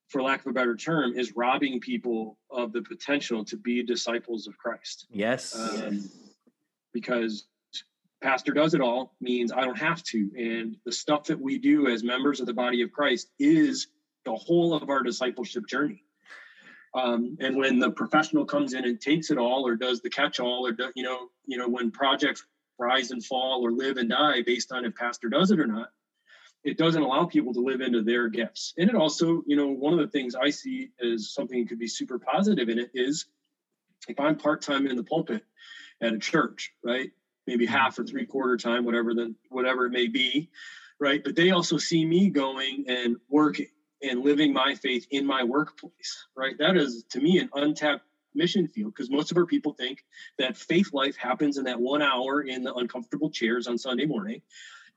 for lack of a better term, is robbing people of the potential to be disciples of Christ. Yes. Um, because pastor does it all means I don't have to. And the stuff that we do as members of the body of Christ is the whole of our discipleship journey. Um, and when the professional comes in and takes it all, or does the catch-all, or do, you know, you know, when projects rise and fall or live and die based on if pastor does it or not, it doesn't allow people to live into their gifts. And it also, you know, one of the things I see as something that could be super positive in it is if I'm part-time in the pulpit at a church, right? Maybe half or three quarter time, whatever the whatever it may be. right? But they also see me going and working and living my faith in my workplace, right? That is to me an untapped mission field because most of our people think that faith life happens in that one hour in the uncomfortable chairs on Sunday morning.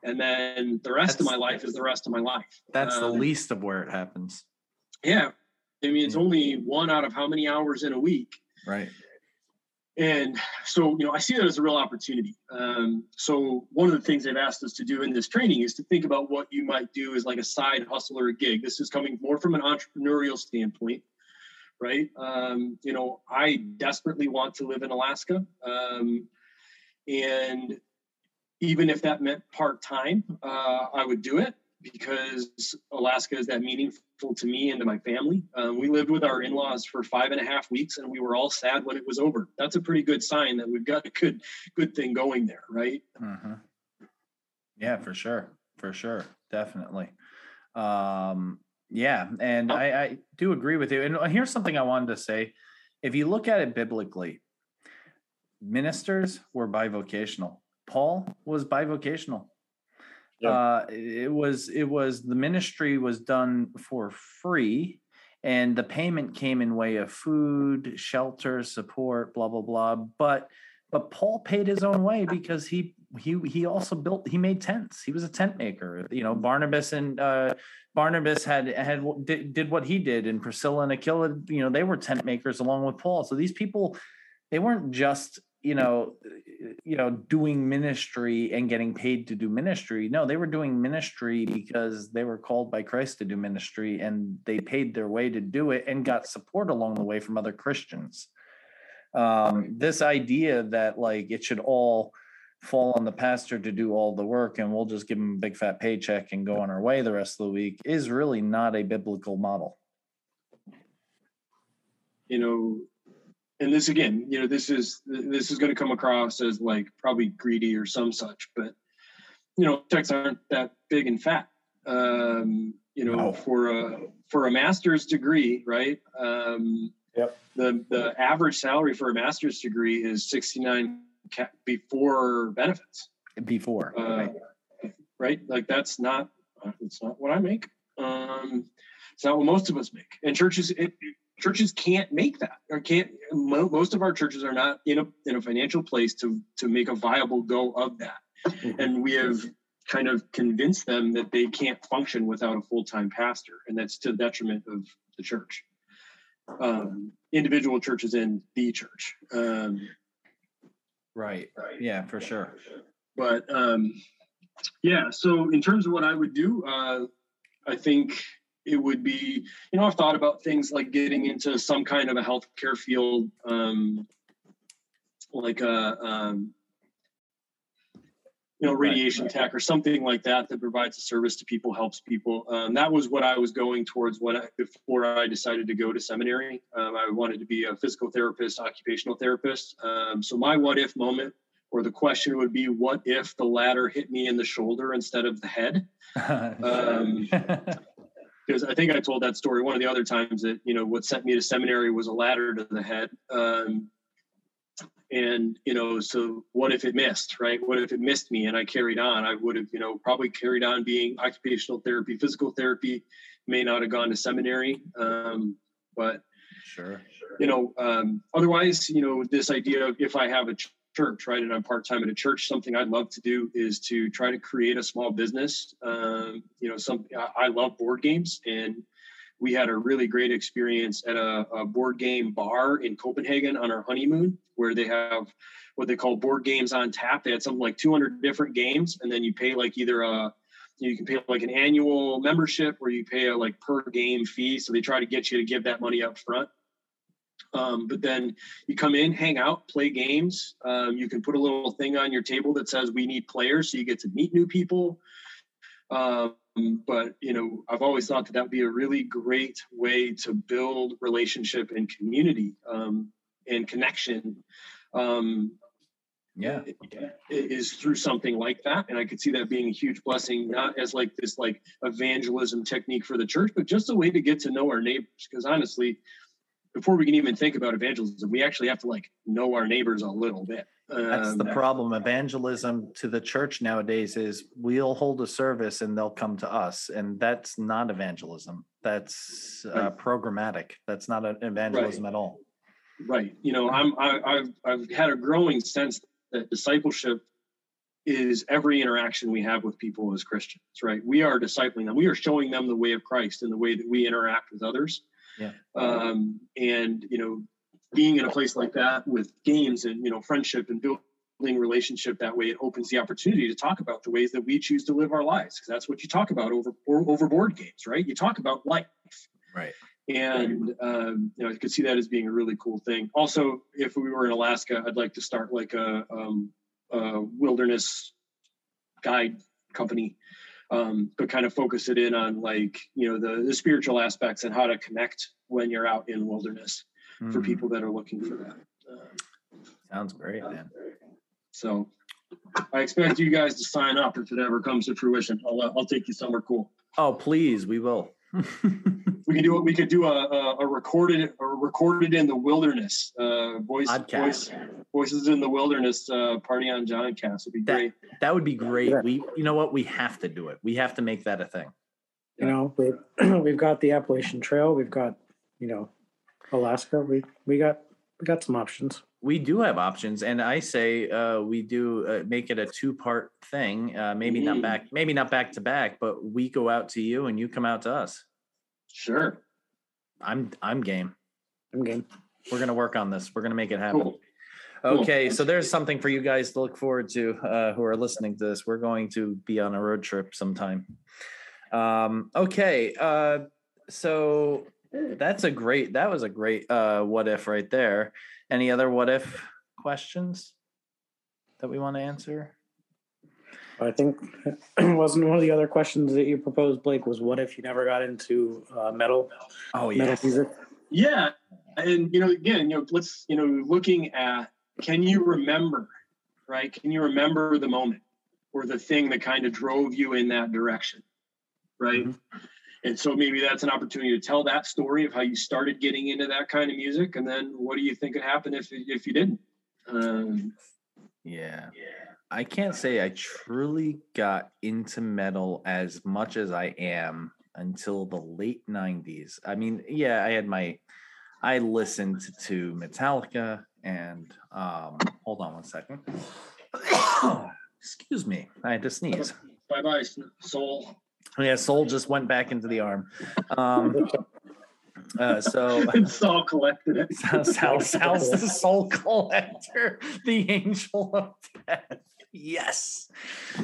And then the rest of my life is the rest of my life. That's the Um, least of where it happens. Yeah. I mean, it's Yeah. only one out of how many hours in a week. Right. And so, you know, I see that as a real opportunity. Um, so, one of the things they've asked us to do in this training is to think about what you might do as like a side hustle or a gig. This is coming more from an entrepreneurial standpoint, right? Um, you know, I desperately want to live in Alaska. Um, and even if that meant part time, uh, I would do it because Alaska is that meaningful to me and to my family. Um, we lived with our in laws for five and a half weeks, and we were all sad when it was over. That's a pretty good sign that we've got a good good thing going there, right? hmm Yeah, for sure. For sure. Definitely. Um, yeah. And I, I do agree with you. And here's something I wanted to say. If you look at it biblically, ministers were bivocational. Paul was bivocational. Yeah. Uh, it was it was the ministry was done for free and the payment came in way of food shelter support blah blah blah but but paul paid his own way because he he he also built he made tents he was a tent maker you know barnabas and uh barnabas had had did, did what he did and priscilla and aquila you know they were tent makers along with paul so these people they weren't just you know you know doing ministry and getting paid to do ministry. No they were doing ministry because they were called by christ to do ministry and they paid their way to do it and got support along the way from other christians. Um this idea that like it should all fall on the pastor to do all the work and we'll just give him a big fat paycheck and go on our way the rest of the week is really not a biblical model. You know, and this again, you know, this is this is going to come across as like probably greedy or some such, but you know, checks aren't that big and fat. Um, you know, No. for a for a master's degree, right? Um, Yep. The the average salary for a master's degree is sixty nine before benefits. before Uh, right? right? Like that's not it's not what I make. Um, it's not what most of us make. And churches it, churches can't make that or can't. Most of our churches are not in a in a financial place to to make a viable go of that. And we have kind of convinced them that they can't function without a full time pastor, and that's to the detriment of the church. Um, individual churches and the church. Um, right yeah for sure but um yeah so in terms of what i would do uh i think it would be you know i've thought about things like getting into some kind of a healthcare field um like a um you know Right. radiation tech or something like that that provides a service to people helps people. Um, that was what i was going towards when I, before i decided to go to seminary. Um, i wanted to be a physical therapist occupational therapist. Um, so my what if moment or the question would be what if the ladder hit me in the shoulder instead of the head? (laughs) Um, (laughs) because i think i told that story one of the other times that you know what sent me to seminary was a ladder to the head um, and you know so what if it missed right? What if it missed me and i carried on? I would have you know probably carried on being occupational therapy physical therapy may not have gone to seminary um, but sure. you know um, otherwise you know this idea of if i have a church right and i'm part-time at a church something i'd love to do is to try to create a small business. Um, you know some I, I love board games and we had a really great experience at a, a board game bar in copenhagen on our honeymoon where they have what they call board games on tap. They had something like 200 different games and then you pay like either a you can pay like an annual membership or you pay a like per game fee. So they try to get you to give that money up front um, but then you come in, hang out, play games. Um, you can put a little thing on your table that says we need players, so you get to meet new people. Um, but you know, I've always thought that that would be a really great way to build relationship and community um, and connection. Um, yeah is through something like that and i could see that being a huge blessing not as like this like evangelism technique for the church but just a way to get to know our neighbors because honestly before we can even think about evangelism, we actually have to like know our neighbors a little bit. That's the Um, problem. Evangelism to the church nowadays is we'll hold a service and they'll come to us. And that's not evangelism. That's uh, programmatic. That's not an evangelism at all. Right. You know, I'm I, I've I've had a growing sense that discipleship is every interaction we have with people as Christians. Right. We are discipling them. We are showing them the way of Christ and the way that we interact with others. Yeah. Um, and you know, being in a place like that with games and you know friendship and building relationship that way, it opens the opportunity to talk about the ways that we choose to live our lives because that's what you talk about over or over board games, right? You talk about life Right. and um, you know, I could see that as being a really cool thing. Also, if we were in Alaska, I'd like to start like a, um, a wilderness guide company, um, but kind of focus it in on like you know the, the spiritual aspects and how to connect when you're out in wilderness for Mm, people that are looking for that. Um, Sounds great, man. so I expect you guys to sign up if it ever comes to fruition. I'll, uh, I'll take you somewhere cool. Oh, please, we will. We can do it. We could do a, a, a recorded or recorded in the wilderness. Uh, voice, voice, voices in the wilderness. Uh, party on John Cast would be That- great. that would be great. Yeah. We, you know what? We have to do it. We have to make that a thing. You know, we, (clears throat) we've got the Appalachian Trail. We've got, you know, Alaska. We we got we got some options. We do have options, and I say uh, we do uh, make it a two-part thing. Uh, maybe not Mm. back, maybe not back to back, but we go out to you and you come out to us. Sure. I'm I'm game. I'm game. We're gonna work on this. We're gonna make it happen. Cool. Cool. Okay, so there's something for you guys to look forward to uh, who are listening to this. We're going to be on a road trip sometime. Um, okay, uh, so that's a great. That was a great uh, what if right there. Any other what if questions that we want to answer? I think (clears throat) wasn't one of the other questions that you proposed, Blake, was what if you never got into uh, metal Oh metal music? Yeah, and you know, again, you know, let's you know, looking at can you remember, right? Can you remember the moment or the thing that kind of drove you in that direction, right? Mhm. And so maybe that's an opportunity to tell that story of how you started getting into that kind of music, and then what do you think would happen if if you didn't? Um, yeah. I can't say I truly got into metal as much as I am until the late 90s. I mean, yeah, I had my I listened to Metallica and um hold on one second. (coughs) Excuse me. I had to sneeze. bye bye, soul. Yeah, soul just went back into the arm. Um uh, so (laughs) and Saul collected it. (laughs) Sal, Sal, Sal's the soul collector, (laughs) the angel of death. Yes.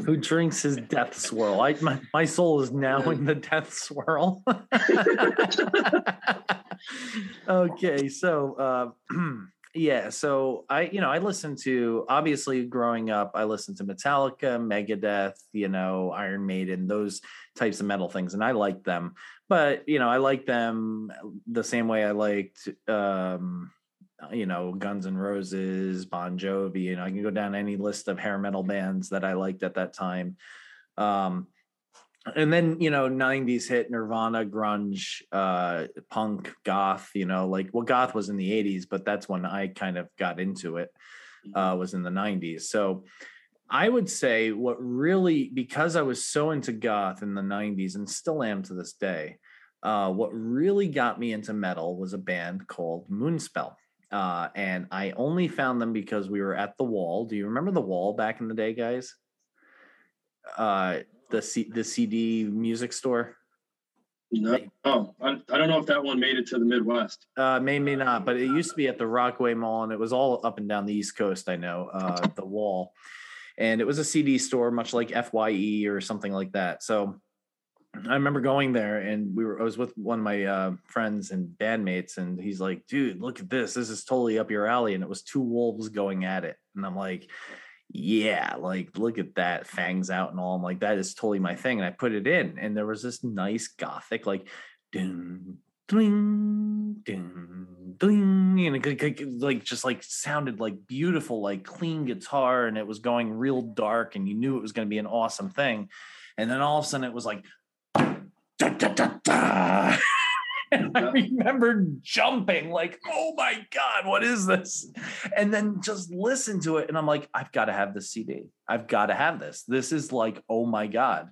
Who drinks his death swirl. I my, my soul is now in the death swirl. okay, so uh (clears throat) yeah, so I you know, I listened to obviously growing up, I listened to Metallica, Megadeth, you know, Iron Maiden, those types of metal things, and I liked them but you know i like them the same way i liked um you know guns and roses bon jovi you know i can go down any list of hair metal bands that i liked at that time um and then you know 90s hit nirvana grunge uh punk goth you know like well goth was in the 80s but that's when i kind of got into it uh was in the 90s so I would say what really, because I was so into goth in the 90s and still am to this day, uh, what really got me into metal was a band called Moonspell. Uh, and I only found them because we were at the wall. Do you remember the wall back in the day, guys? Uh, the C- the CD music store. No, oh, I, I don't know if that one made it to the Midwest. Uh, may may not, but it used to be at the Rockaway Mall, and it was all up and down the East Coast. I know uh, the wall, and it was a CD store, much like Fye or something like that. So I remember going there, and we were. I was with one of my uh, friends and bandmates, and he's like, "Dude, look at this. This is totally up your alley." And it was two wolves going at it, and I'm like. Yeah, like look at that, fangs out and all. I'm like, that is totally my thing. And I put it in, and there was this nice gothic, like ding, ding, ding, ding, and it like just like sounded like beautiful, like clean guitar, and it was going real dark, and you knew it was going to be an awesome thing. And then all of a sudden, it was like, da, da, da. And (laughs) I remember jumping, like, oh my God, what is this? And then just listen to it. And I'm like, I've got to have this CD. I've got to have this. This is like, oh my God.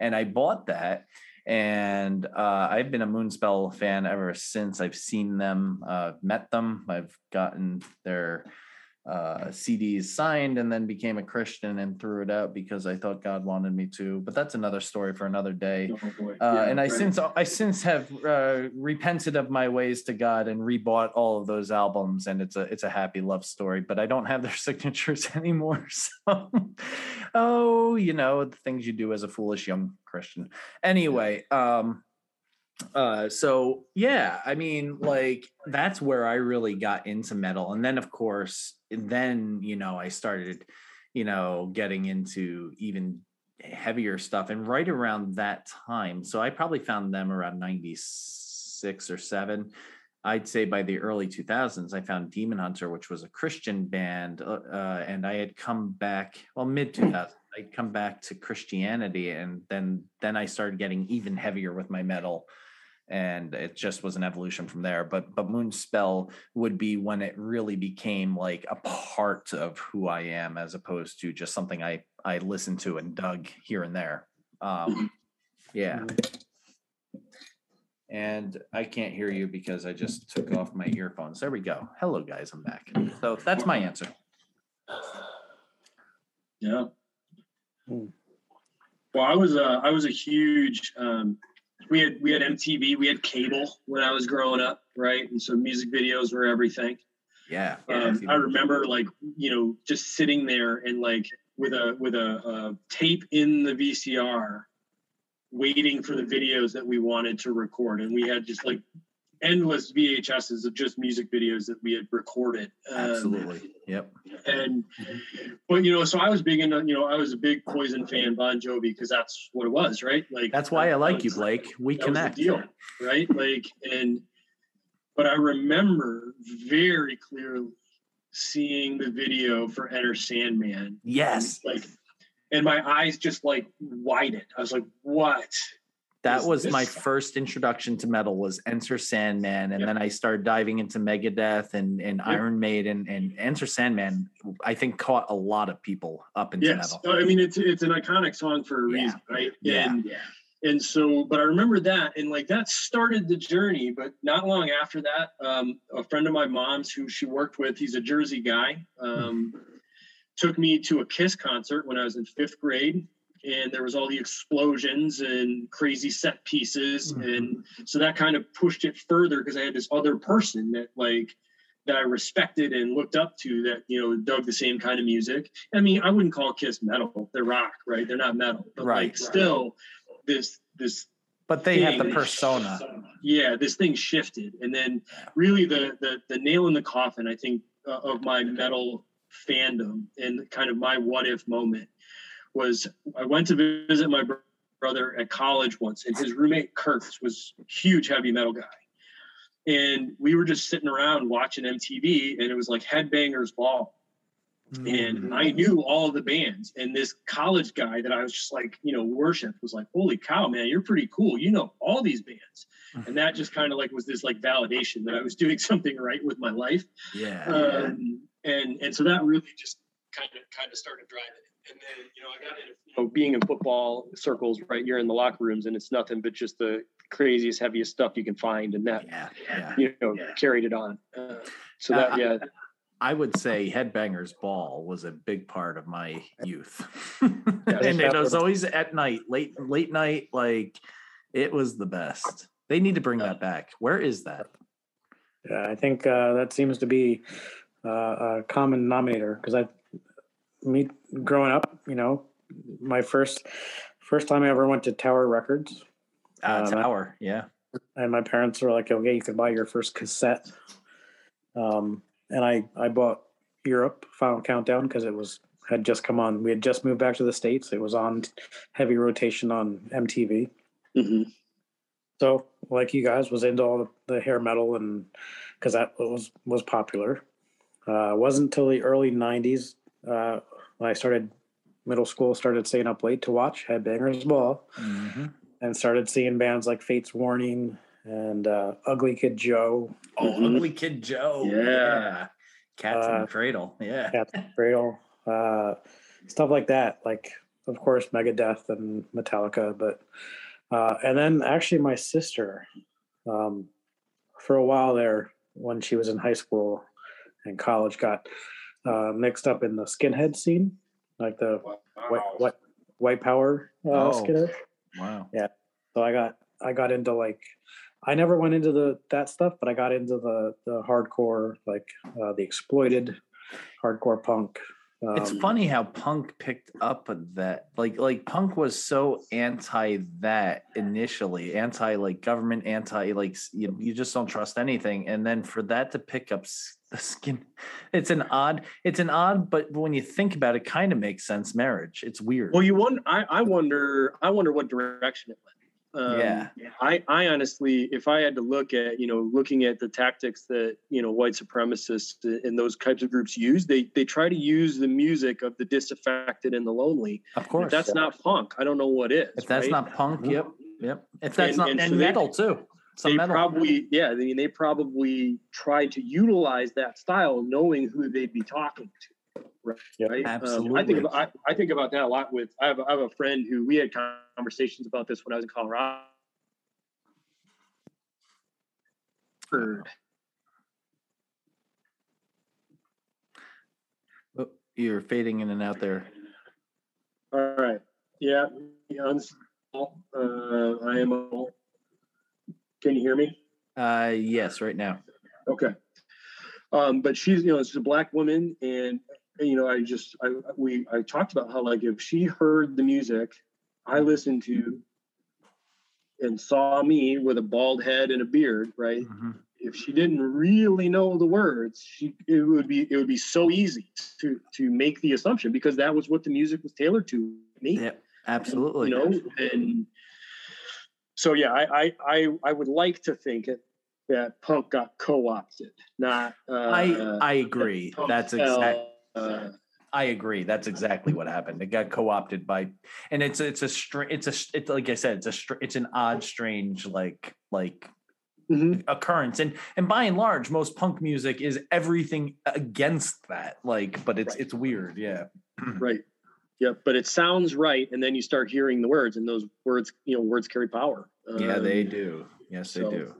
And I bought that. And uh, I've been a Moonspell fan ever since. I've seen them, uh, met them. I've gotten their uh, CDs signed and then became a Christian and threw it out because I thought God wanted me to. But that's another story for another day. Oh. Uh, Yeah, and I right. since I since have uh, repented of my ways to God and rebought all of those albums, and it's a it's a happy love story. But I don't have their (laughs) signatures (laughs) anymore. So, oh, you know the things you do as a foolish young Christian. Anyway, um, uh, so yeah, I mean, like that's where I really got into metal, and then of course, then you know I started, you know, getting into even heavier stuff and right around that time so i probably found them around 96 or 7 i'd say by the early 2000s i found demon hunter which was a christian band uh, uh, and i had come back well mid 2000s i'd come back to christianity and then then i started getting even heavier with my metal and it just was an evolution from there. But but moonspell would be when it really became like a part of who i am as opposed to just something i i listened to and dug here and there. Um yeah. And i can't hear you because i just took off my earphones. There we go. Hello guys. I'm back. So that's my answer. Yeah. Hmm. Well, I was a I was a huge. Um, we had we had MTV, we had cable when I was growing up, right? And so music videos were everything. yeah Um, I remember like you know just sitting there and like with a with a, a tape in the VCR, waiting for the videos that we wanted to record, and we had just like endless VHSs of just music videos that we had recorded. Um, absolutely. Yep. and but you know so i was big into you know i was a big poison fan bon jovi because that's what it was right? Like that's why i that like you was- blake. We that was the connect. deal right? Like and but i remember very clearly seeing the video for enter sandman. Yes. And, like and my eyes just like widened. I was like what that was my first introduction to metal was enter sandman and Yep. then i started diving into megadeth and, and iron maiden and enter sandman i think caught a lot of people up into yes metal i mean it's it's an iconic song for a Yeah. reason right Yeah. and and so but i remember that and like that started the journey but not long after that um, a friend of my mom's who she worked with he's a jersey guy um, took me to a kiss concert when i was in fifth grade and there was all the explosions and crazy set pieces. Mhm. and so that kind of pushed it further because i had this other person that like that i respected and looked up to that you know dug the same kind of music. I mean i wouldn't call kiss metal. They're rock right? They're not metal. But Right. like still this this but they have the persona. Yeah this thing shifted. And then really the the, the nail in the coffin i think uh, of my metal fandom and kind of my what if moment was i went to visit my brother at college once and his roommate kurtz was a huge heavy metal guy and we were just sitting around watching mtv and it was like headbangers ball and I knew all the bands. And this college guy that I was just like, you know, worship was like, holy cow, man, you're pretty cool. You know all these bands. And that just kind of like was this like validation that I was (laughs) doing something right with my life. yeah Um, and and so that really just kind of kind of started driving. And then you know I got into you know being in football circles, right? You're in the locker rooms, and it's nothing but just the craziest, heaviest stuff you can find, and that yeah yeah you know carried it on. Uh, so Uh, that yeah, I would say Headbangers Ball was a big part of my youth. (laughs) And it was was- always at night, late late night, like it was the best. They need to bring that back. Where is that? Yeah, I think uh, that seems to be uh, a common denominator because I, me growing up, you know, my first first time I ever went to Tower Records, Uh, Um, Tower, yeah. and my parents were like, "Okay, you can buy your first cassette," um, and I I bought Europe Final Countdown because it was had just come on. We had just moved back to the states. It was on heavy rotation on MTV. Mhm. So, like you guys, was into all the, the hair metal and because that was was popular. Uh, it wasn't until the early '90s uh, when I started middle school, started staying up late to watch Headbangers Ball, Mhm. and started seeing bands like Fates Warning and uh, Ugly Kid Joe, Oh, Mhm. Ugly Kid Joe. Yeah. Cats in Uh, the Cradle. Yeah. Cat's in the Cradle, uh, stuff like that. Like, of course, Megadeth and Metallica, but uh, and then actually my sister, um, for a while there when she was in high school and college, got uh, mixed up in the skinhead scene, like the white white, white power uh, Oh. skinhead. Wow. Yeah. So I got I got into like I never went into the that stuff, but I got into the the hardcore like uh, the exploited hardcore punk. It's Um, funny how punk picked up that like like punk was so anti that initially anti like government anti like you, you just don't trust anything and then for that to pick up (laughs) the skin it's an odd it's an odd but when you think about it kind of makes sense marriage it's weird Well, you wonder. I, I wonder. I wonder what direction it went. Um, Yeah. I, I honestly, if I had to look at, you know, looking at the tactics that you know white supremacists and those types of groups use, they they try to use the music of the disaffected and the lonely. of If course that's not punk, I don't know what is. if that's right? not punk Mhm. yep yep if that's And- not and and, so they- metal too some they metal probably, yeah, I mean, they probably tried to utilize that style, knowing who they'd be talking to. Right. Right? Um, I think about, I, I think about that a lot. With I have, I have a friend who we had conversations about this when I was in Colorado. Oh, you're fading in and out there All right. Yeah. Uh, I am. a- Can you hear me? uh yes right now Okay. Um, but she's, you know, she's a black woman, and you know, I just, I, we, I talked about how like if she heard the music I listened to and saw me with a bald head and a beard, right? Mhm. If she didn't really know the words, she it would be it would be so easy to to make the assumption because that was what the music was tailored to me yeah absolutely you know and so yeah i i i, I would like to think it, that punk got co-opted not uh I I agree. punk That's fell, exact. Uh, I agree. That's exactly what happened. It got co-opted by, and it's it's a str- it's a it's like I said, it's a str- it's an odd, strange like like mhm, occurrence. And and by and large, most punk music is everything against that. Like, but it's Right. it's weird. Yeah. (clears throat) right yeah but it sounds right and then you start hearing the words and those words you know words carry power Yeah, they Um, do. Yes, they so- do.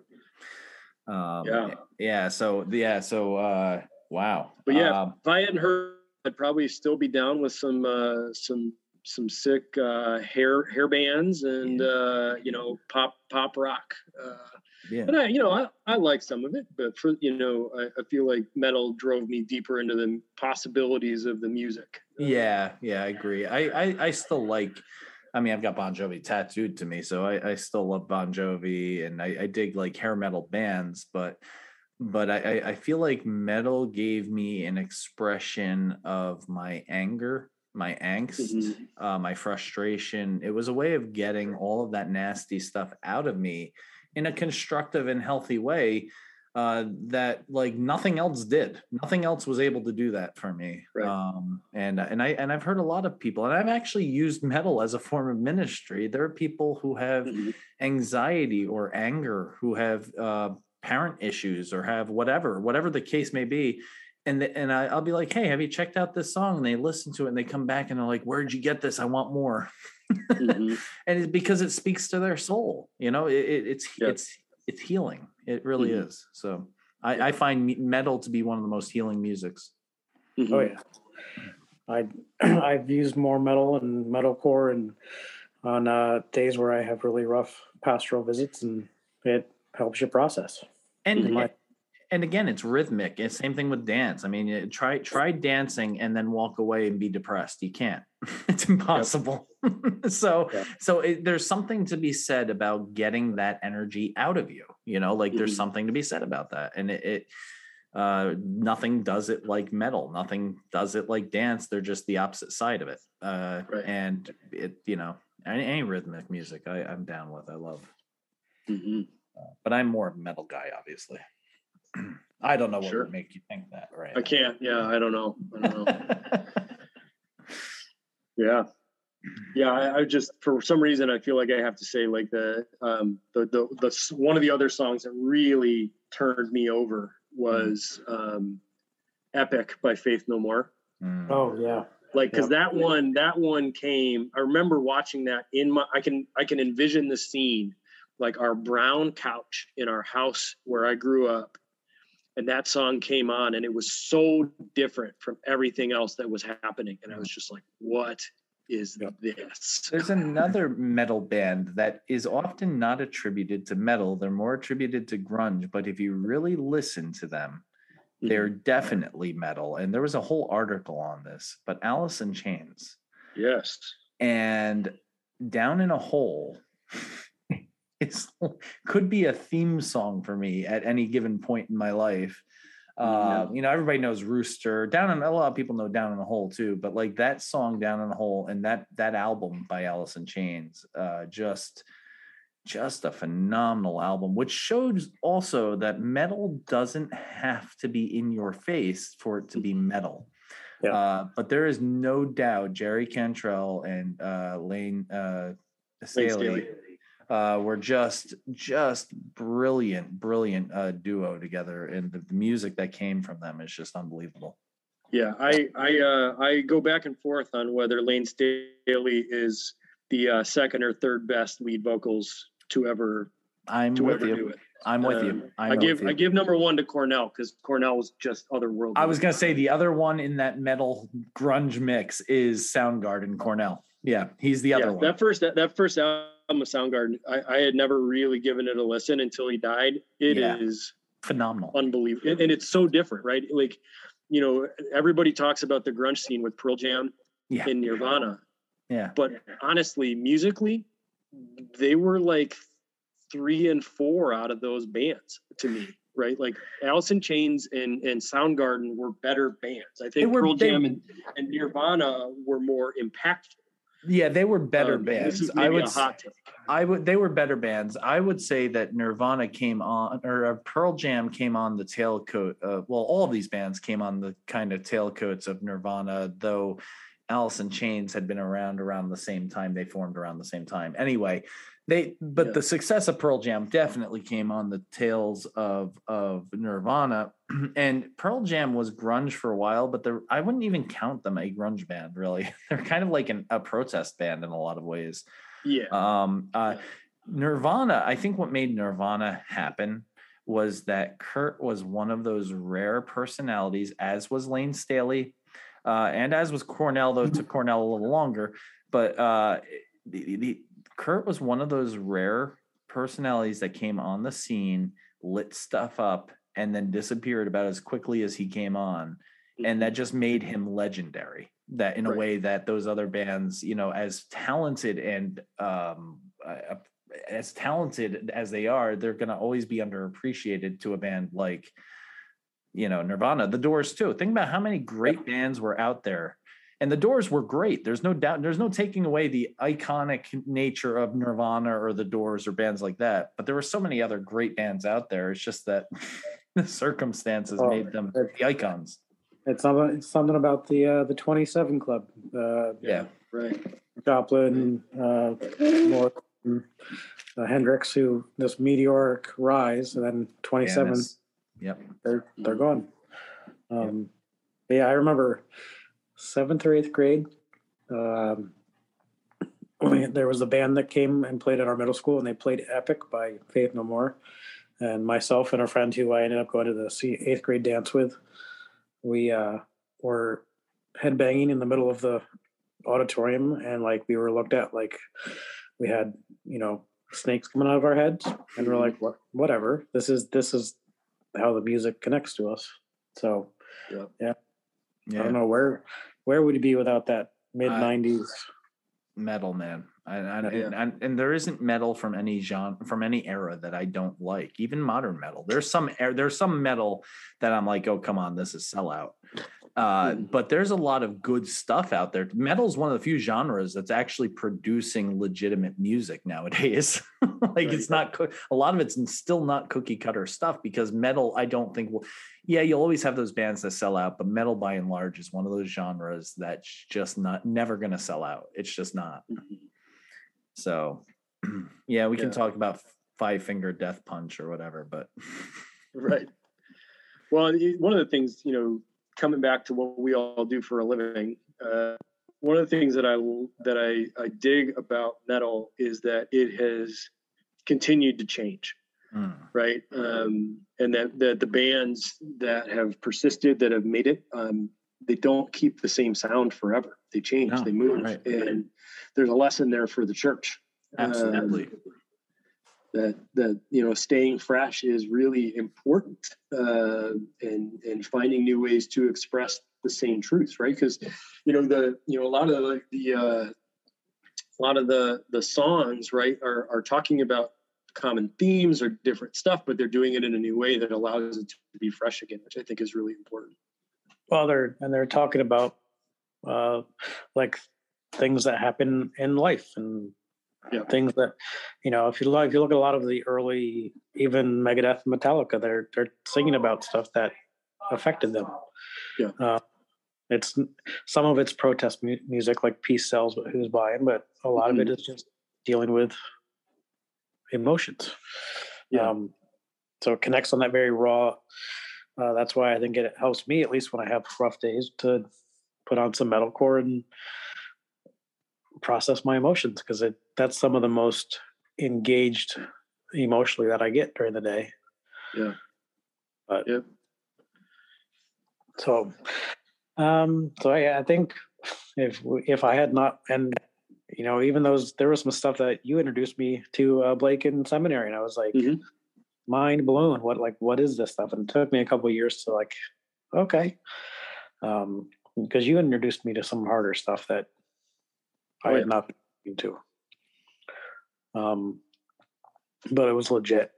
Um, Yeah. Yeah. So yeah. So uh, wow. But yeah, Um, if i hadn't heard i'd probably still be down with some uh some some sick uh hair hair bands and uh you know pop pop rock uh yeah. But I, you know, I, I like some of it, but for you know, I, I feel like metal drove me deeper into the possibilities of the music. Yeah, yeah, I agree. I, I I still like. I mean, I've got Bon Jovi tattooed to me, so I, I still love Bon Jovi, and I, I dig like hair metal bands, but but I, I feel like metal gave me an expression of my anger, my angst, Mhm. uh, my frustration. It was a way of getting all of that nasty stuff out of me in a constructive and healthy way uh, that like nothing else did. Nothing else was able to do that for me. Right. Um, and and I and I've heard a lot of people, and I've actually used metal as a form of ministry. There are people who have Mhm. anxiety or anger, who have uh, parent issues, or have whatever, whatever the case may be. And the, and I, I'll be like, hey, have you checked out this song? And they listen to it, and they come back, and they're like, where'd you get this? I want more Mhm. (laughs) and it's because it speaks to their soul you know it, it- it's Yeah. it's it's healing it really Mhm. is so I, I find metal to be one of the most healing musics Mhm. Oh yeah, I (clears throat) I've used more metal and metalcore and on uh, days where I have really rough pastoral visits, and it helps your process. and my- and again it's rhythmic. It's same thing with dance. I mean try try dancing and then walk away and be depressed. You can't. (laughs) It's impossible. (laughs) So Yeah. so it, there's something to be said about getting that energy out of you you know like there's Mhm. something to be said about that. And it, it uh nothing does it like metal. Nothing does it like dance. They're just the opposite side of it. Uh Right. and it you know any, any rhythmic music i i'm down with. I love But i'm more of a metal guy obviously (clears throat) i don't know what Sure. would make you think that right I can't. Yeah, I don't know. I don't know. (laughs) yeah. Yeah, I, I just for some reason I feel like I have to say like the um the the, the one of the other songs that really turned me over was um Epic by Faith No More. Mm. Oh yeah. Like cuz Yep. that one that one came I remember watching that in my I can I can envision the scene like our brown couch in our house where I grew up and that song came on and it was so different from everything else that was happening and I was just like what is Yep. this? There's another metal band that is often not attributed to metal. They're more attributed to grunge, but if you really listen to them, mm-hmm. they're definitely metal. And there was a whole article on this, but Alice in Chains Yes. and Down in a Hole is could be a theme song for me at any given point in my life. Uh, Yeah. you know, everybody knows Rooster. Down in a lot of people know Down in a Hole too, but like that song Down in a Hole and that that album by Alice in Chains, uh, just just a phenomenal album, which shows also that metal doesn't have to be in your face for it to be metal. Yeah. Uh, but there is no doubt Jerry Cantrell and uh, Lane uh, Lane Staley uh, were just just brilliant, brilliant uh, duo together, and the, the music that came from them is just unbelievable. Yeah, I I uh, I go back and forth on whether Lane Staley is the uh, second or third best lead vocals to ever I'm to with ever you. do it. I'm with Um, you. I'm I give you. I give number one to Cornell because Cornell was just otherworldly. I was gonna say the other one in that metal grunge mix is Soundgarden Cornell. Yeah, he's the other yeah, one. that first that, that first album of Soundgarden, I, I had never really given it a listen until he died. It is Yeah. Phenomenal. unbelievable, and, and it's so different, right? Like, you know, everybody talks about the grunge scene with Pearl Jam Yeah. and Nirvana, Yeah. but honestly, musically, they were like three and four out of those bands to me, right? Like Alice in Chains and and Soundgarden were better bands. I think were- Pearl they- Jam and, and Nirvana were more impactful. Yeah, they were better Um, bands. I would a s- hot take. I would they were better bands. I would say that Nirvana came on or uh, Pearl Jam came on the tailcoat. Uh, well, all of these bands came on the kind of tailcoats of Nirvana, though Alice in Chains had been around around the same time. They formed around the same time. Anyway, they but Yeah. the success of Pearl Jam definitely came on the tails of of Nirvana. (clears throat) and Pearl Jam was grunge for a while, but they're, I wouldn't even count them a grunge band. Really, (laughs) they're kind of like an, a protest band in a lot of ways. Yeah. Um, uh, Yeah. Nirvana, I think what made Nirvana happen was that Kurt was one of those rare personalities, as was Lane Staley, uh, and as was Cornell, though it took Cornell a little longer. But uh, the, the Kurt was one of those rare personalities that came on the scene, lit stuff up, and then disappeared about as quickly as he came on. And that just made him legendary that in a Right. way that those other bands you know as talented and um uh, as talented as they are they're going to always be underappreciated to a band like you know nirvana the doors too. Think about how many great bands were out there and the doors were great there's no doubt there's no taking away the iconic nature of nirvana or the doors or bands like that but there were so many other great bands out there it's just that (laughs) the circumstances Oh, made them it- the icons It's something. It's something about the uh, the twenty seven club. Uh, yeah Right. Joplin, uh, Morrison, uh, Hendrix, who this meteoric rise, and then twenty seven. Janis. Yep. They're they're gone. Um, but yeah, I remember seventh or eighth grade. Um, there was a band that came and played at our middle school, and they played "Epic" by Faith No More. And myself and a friend who I ended up going to the eighth grade dance with, we uh, were headbanging in the middle of the auditorium, and like we were looked at like we had you know snakes coming out of our heads, and we're like, what, whatever. This is this is how the music connects to us. So I Yeah. Don't know where where would it be without that mid '90s. Metal man. And, and, Yeah. and, and, and there isn't metal from any genre from any era that I don't like, even modern metal. There's some er- there's some metal that I'm like, oh come on, this is sellout. Uh, Mm. but there's a lot of good stuff out there. Metal is one of the few genres that's actually producing legitimate music nowadays. (laughs) like it's not a lot of it's still not cookie cutter stuff because metal, I don't think will. Yeah, you'll always have those bands that sell out, but metal by and large is one of those genres that's just not never going to sell out. It's just not. Mhm. So, (clears throat) yeah, we can talk about Five Finger Death Punch or whatever, but (laughs) Right. Well, one of the things, you know, coming back to what we all do for a living, uh, one of the things that I that I, I dig about metal is that it has continued to change, mm, right? Um, and that, that the bands that have persisted, that have made it, um, they don't keep the same sound forever. They change, No, they move, right. and there's a lesson there for the church. Um, absolutely. that that you know staying fresh is really important uh, and and finding new ways to express the same truths right because you know the you know a lot of the, the uh, a lot of the the songs right are are talking about common themes or different stuff but they're doing it in a new way that allows it to be fresh again which i think is really important Well, they're and they're talking about uh, like things that happen in life and Yeah. things that you know. If you look, if you look at a lot of the early, even Megadeth, Metallica, they're they're singing about stuff that affected them. Yeah. Uh, it's some of it's protest mu- music, like Peace Sells, but who's buying, but a lot of it is just dealing with emotions. Yeah. Um, so it connects on that very raw. Uh, that's why I think it helps me, at least when I have rough days, to put on some metalcore and process my emotions because that's some of the most engaged emotionally that I get during the day. Yeah. But Yep. so, um, so I, I think if if I had not and you know even those there was some stuff that you introduced me to uh, Blake in seminary and I was like Mhm. mind blown what like what is this stuff and it took me a couple of years to like okay um because you introduced me to some harder stuff that I Oh, had yeah. not been into um but it was legit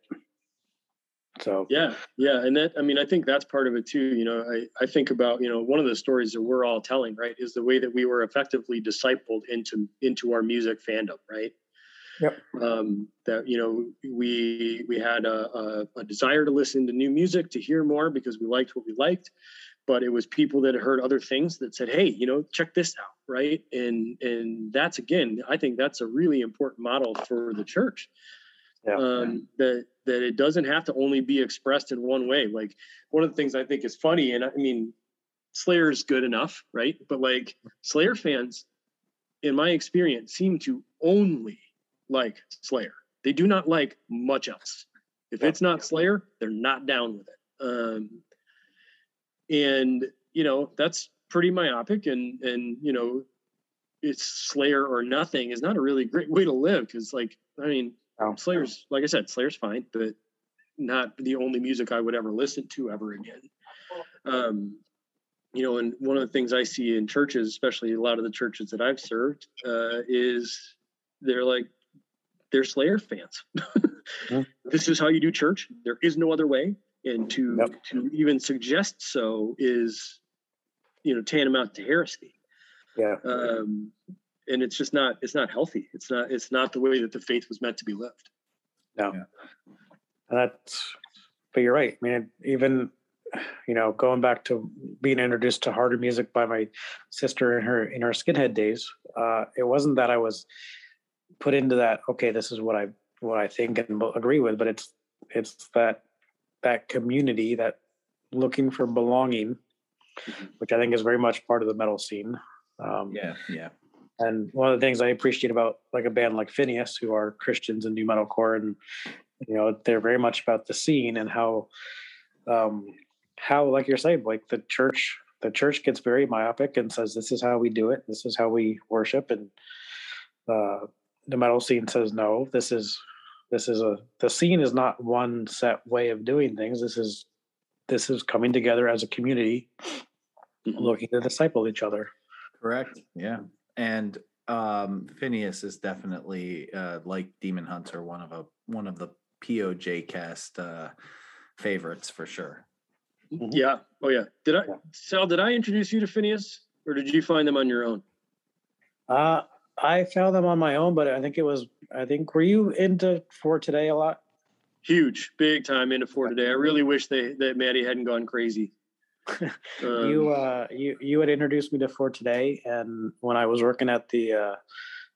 so Yeah, yeah, and that I mean I think that's part of it too. You know, I I think about you know one of the stories that we're all telling, right, is the way that we were effectively discipled into into our music fandom, right? Yep. Um, that you know we we had a, a, a desire to listen to new music to hear more because we liked what we liked, but it was people that heard other things that said, hey, you know, check this out, right? And and that's again, I think that's a really important model for the church yeah um, that that it doesn't have to only be expressed in one way. Like one of the things I think is funny, and I mean, Slayer's good enough, right? But like Slayer fans, in my experience, seem to only like Slayer. They do not like much else. If it's not Slayer, they're not down with it. Um, and you know that's pretty myopic, and and you know, it's Slayer or nothing is not a really great way to live because, like, I mean, Slayer's like I said, Slayer's fine, but not the only music I would ever listen to ever again. Um, you know, and one of the things I see in churches, especially a lot of the churches that I've served, uh, is they're like they're Slayer fans. (laughs) This is how you do church. There is no other way, and to Yep. to even suggest so is, you know, tantamount to heresy yeah um, and it's just not it's not healthy. It's not it's not the way that the faith was meant to be lived. No. Yeah. that's but you're right. I mean even you know going back to being introduced to harder music by my sister in her in her skinhead days uh it wasn't that i was put into that okay this is what i what i think and agree with but it's it's that that community that looking for belonging which i think is very much part of the metal scene. Um Yeah, yeah. And one of the things I appreciate about like a band like Phinehas, who are Christians and new metalcore, and you know they're very much about the scene and how, um, how like you're saying, like the church, the church gets very myopic and says this is how we do it, this is how we worship, and uh, the metal scene says no, this is this is a the scene is not one set way of doing things. This is this is coming together as a community, looking to disciple each other. Correct. Yeah. And um, Phinehas is definitely uh, like Demon Hunter, one of a one of the POJ cast uh, favorites for sure. Yeah. Oh yeah. Did I, Sal? Did I introduce you to Phinehas, or did you find them on your own? Uh, I found them on my own, but I think it was, I think, were you into For Today a lot? Huge, big time into for today. I really wish they that Mattie hadn't gone crazy. (laughs) Um, you uh you you had introduced me to for today and when i was working at the uh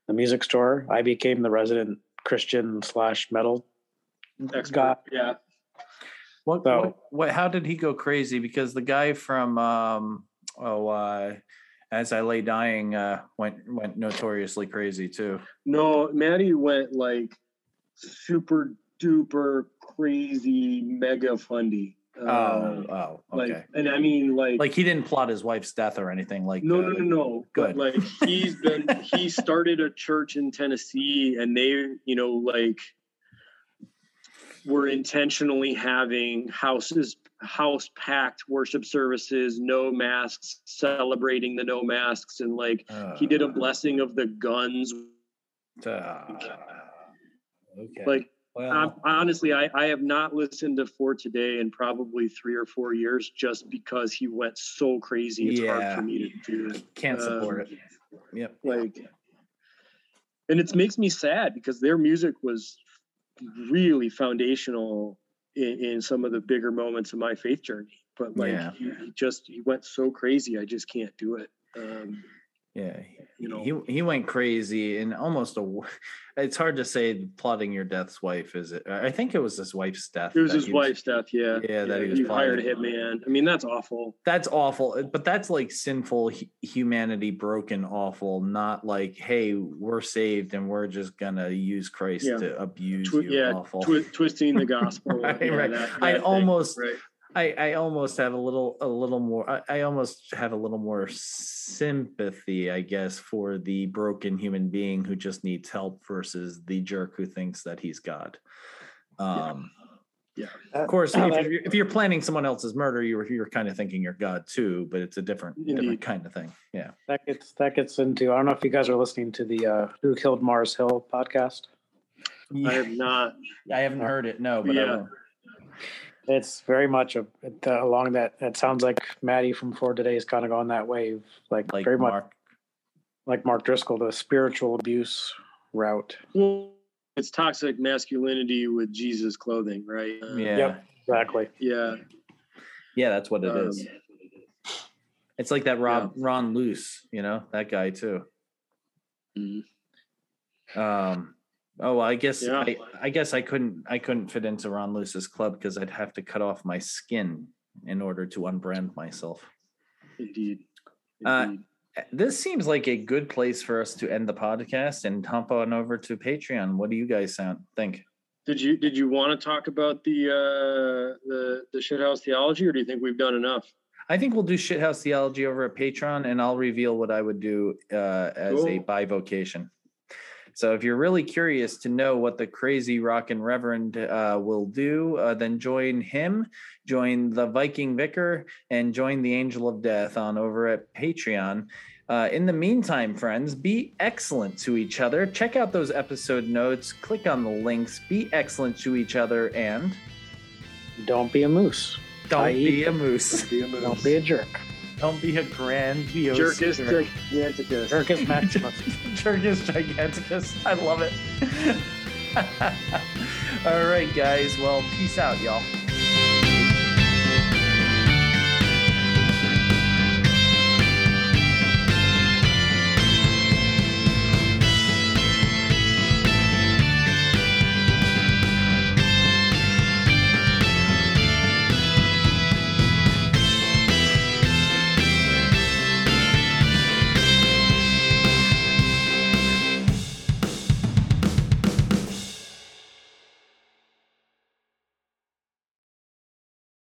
the music store i became the resident christian slash metal expert. guy Yeah. What, So- what what how did he go crazy? Because the guy from um oh uh as I lay dying uh went went notoriously crazy too. No, Mattie went like super duper crazy mega fundy. Oh, Uh, oh, like, okay. and I mean, like, Like he didn't plot his wife's death or anything like no, uh, no, no, no. good. But like, he's been, he started a church in Tennessee, and they, you know, like, were intentionally having houses, house packed worship services, no masks, celebrating the no masks, and like, he did a blessing of the guns. uh, okay. Like, well, Um, honestly, I, I have not listened to For Today in probably three or four years just because he went so crazy. It's hard for me to do can't support um, it. Yep. Like, and it makes me sad because their music was really foundational in, in some of the bigger moments of my faith journey. But like, Yeah. he, he just he went so crazy, I just can't do it. Um, Yeah. you know, he he went crazy and almost a (laughs) it's hard to say plotting your death's wife is it i think it was his wife's death it was his was- wife's death. Yeah, Yeah, that he was hired a hitman. I mean, that's awful. that's awful uh, but that's like sinful humanity broken awful not like hey we're saved and we're just gonna use christ Yeah. to abuse Twi- you yeah, awful twi- twisting the gospel. (laughs) Right, yeah, right. that- I thing, almost- right. I, I almost have a little a little more I, I almost have a little more sympathy i guess for the broken human being who just needs help versus the jerk who thinks that he's god um Yeah. of course Uh, if you're, if you're planning someone else's murder you're you're kind of thinking you're god too but it's a different different kind of thing yeah that gets that gets into i don't know if you guys are listening to the uh who killed mars hill podcast I have not. i haven't heard it no but I Yeah. will. It's very much a, uh, along that it sounds like mattie from for today is kind of on that wave like, like very much like mark driscoll the spiritual abuse route Well, it's toxic masculinity with Jesus clothing, right? Uh, yeah Yep. exactly Yeah. yeah that's what it is. Um, it's like that rob ron luce you know that guy too mhm. Um. Oh, well, I guess Yeah. I, I guess I couldn't I couldn't fit into Ron Luce's club because I'd have to cut off my skin in order to unbrand myself. Indeed. Uh, This seems like a good place for us to end the podcast and hop on over to Patreon. What do you guys sound think? Did you did you want to talk about the uh the the shithouse theology, or do you think we've done enough? I think we'll do shithouse theology over at Patreon, and I'll reveal what I would do uh, as a Cool. bivocation. So if you're really curious to know what the crazy rockin' reverend uh, will do, uh, then join him, join the Viking Vicar, and join the Angel of Death on over at Patreon. Uh, in the meantime, friends, be excellent to each other. Check out those episode notes. Click on the links. Be excellent to each other, and don't be a moose don't I.e. be a moose. don't be a jerk Don't be a grandiose Jerkus jerk. giganticus. jerk is (laughs) maximus Jerkus giganticus. I love it. (laughs) All right, guys. Well, peace out, y'all.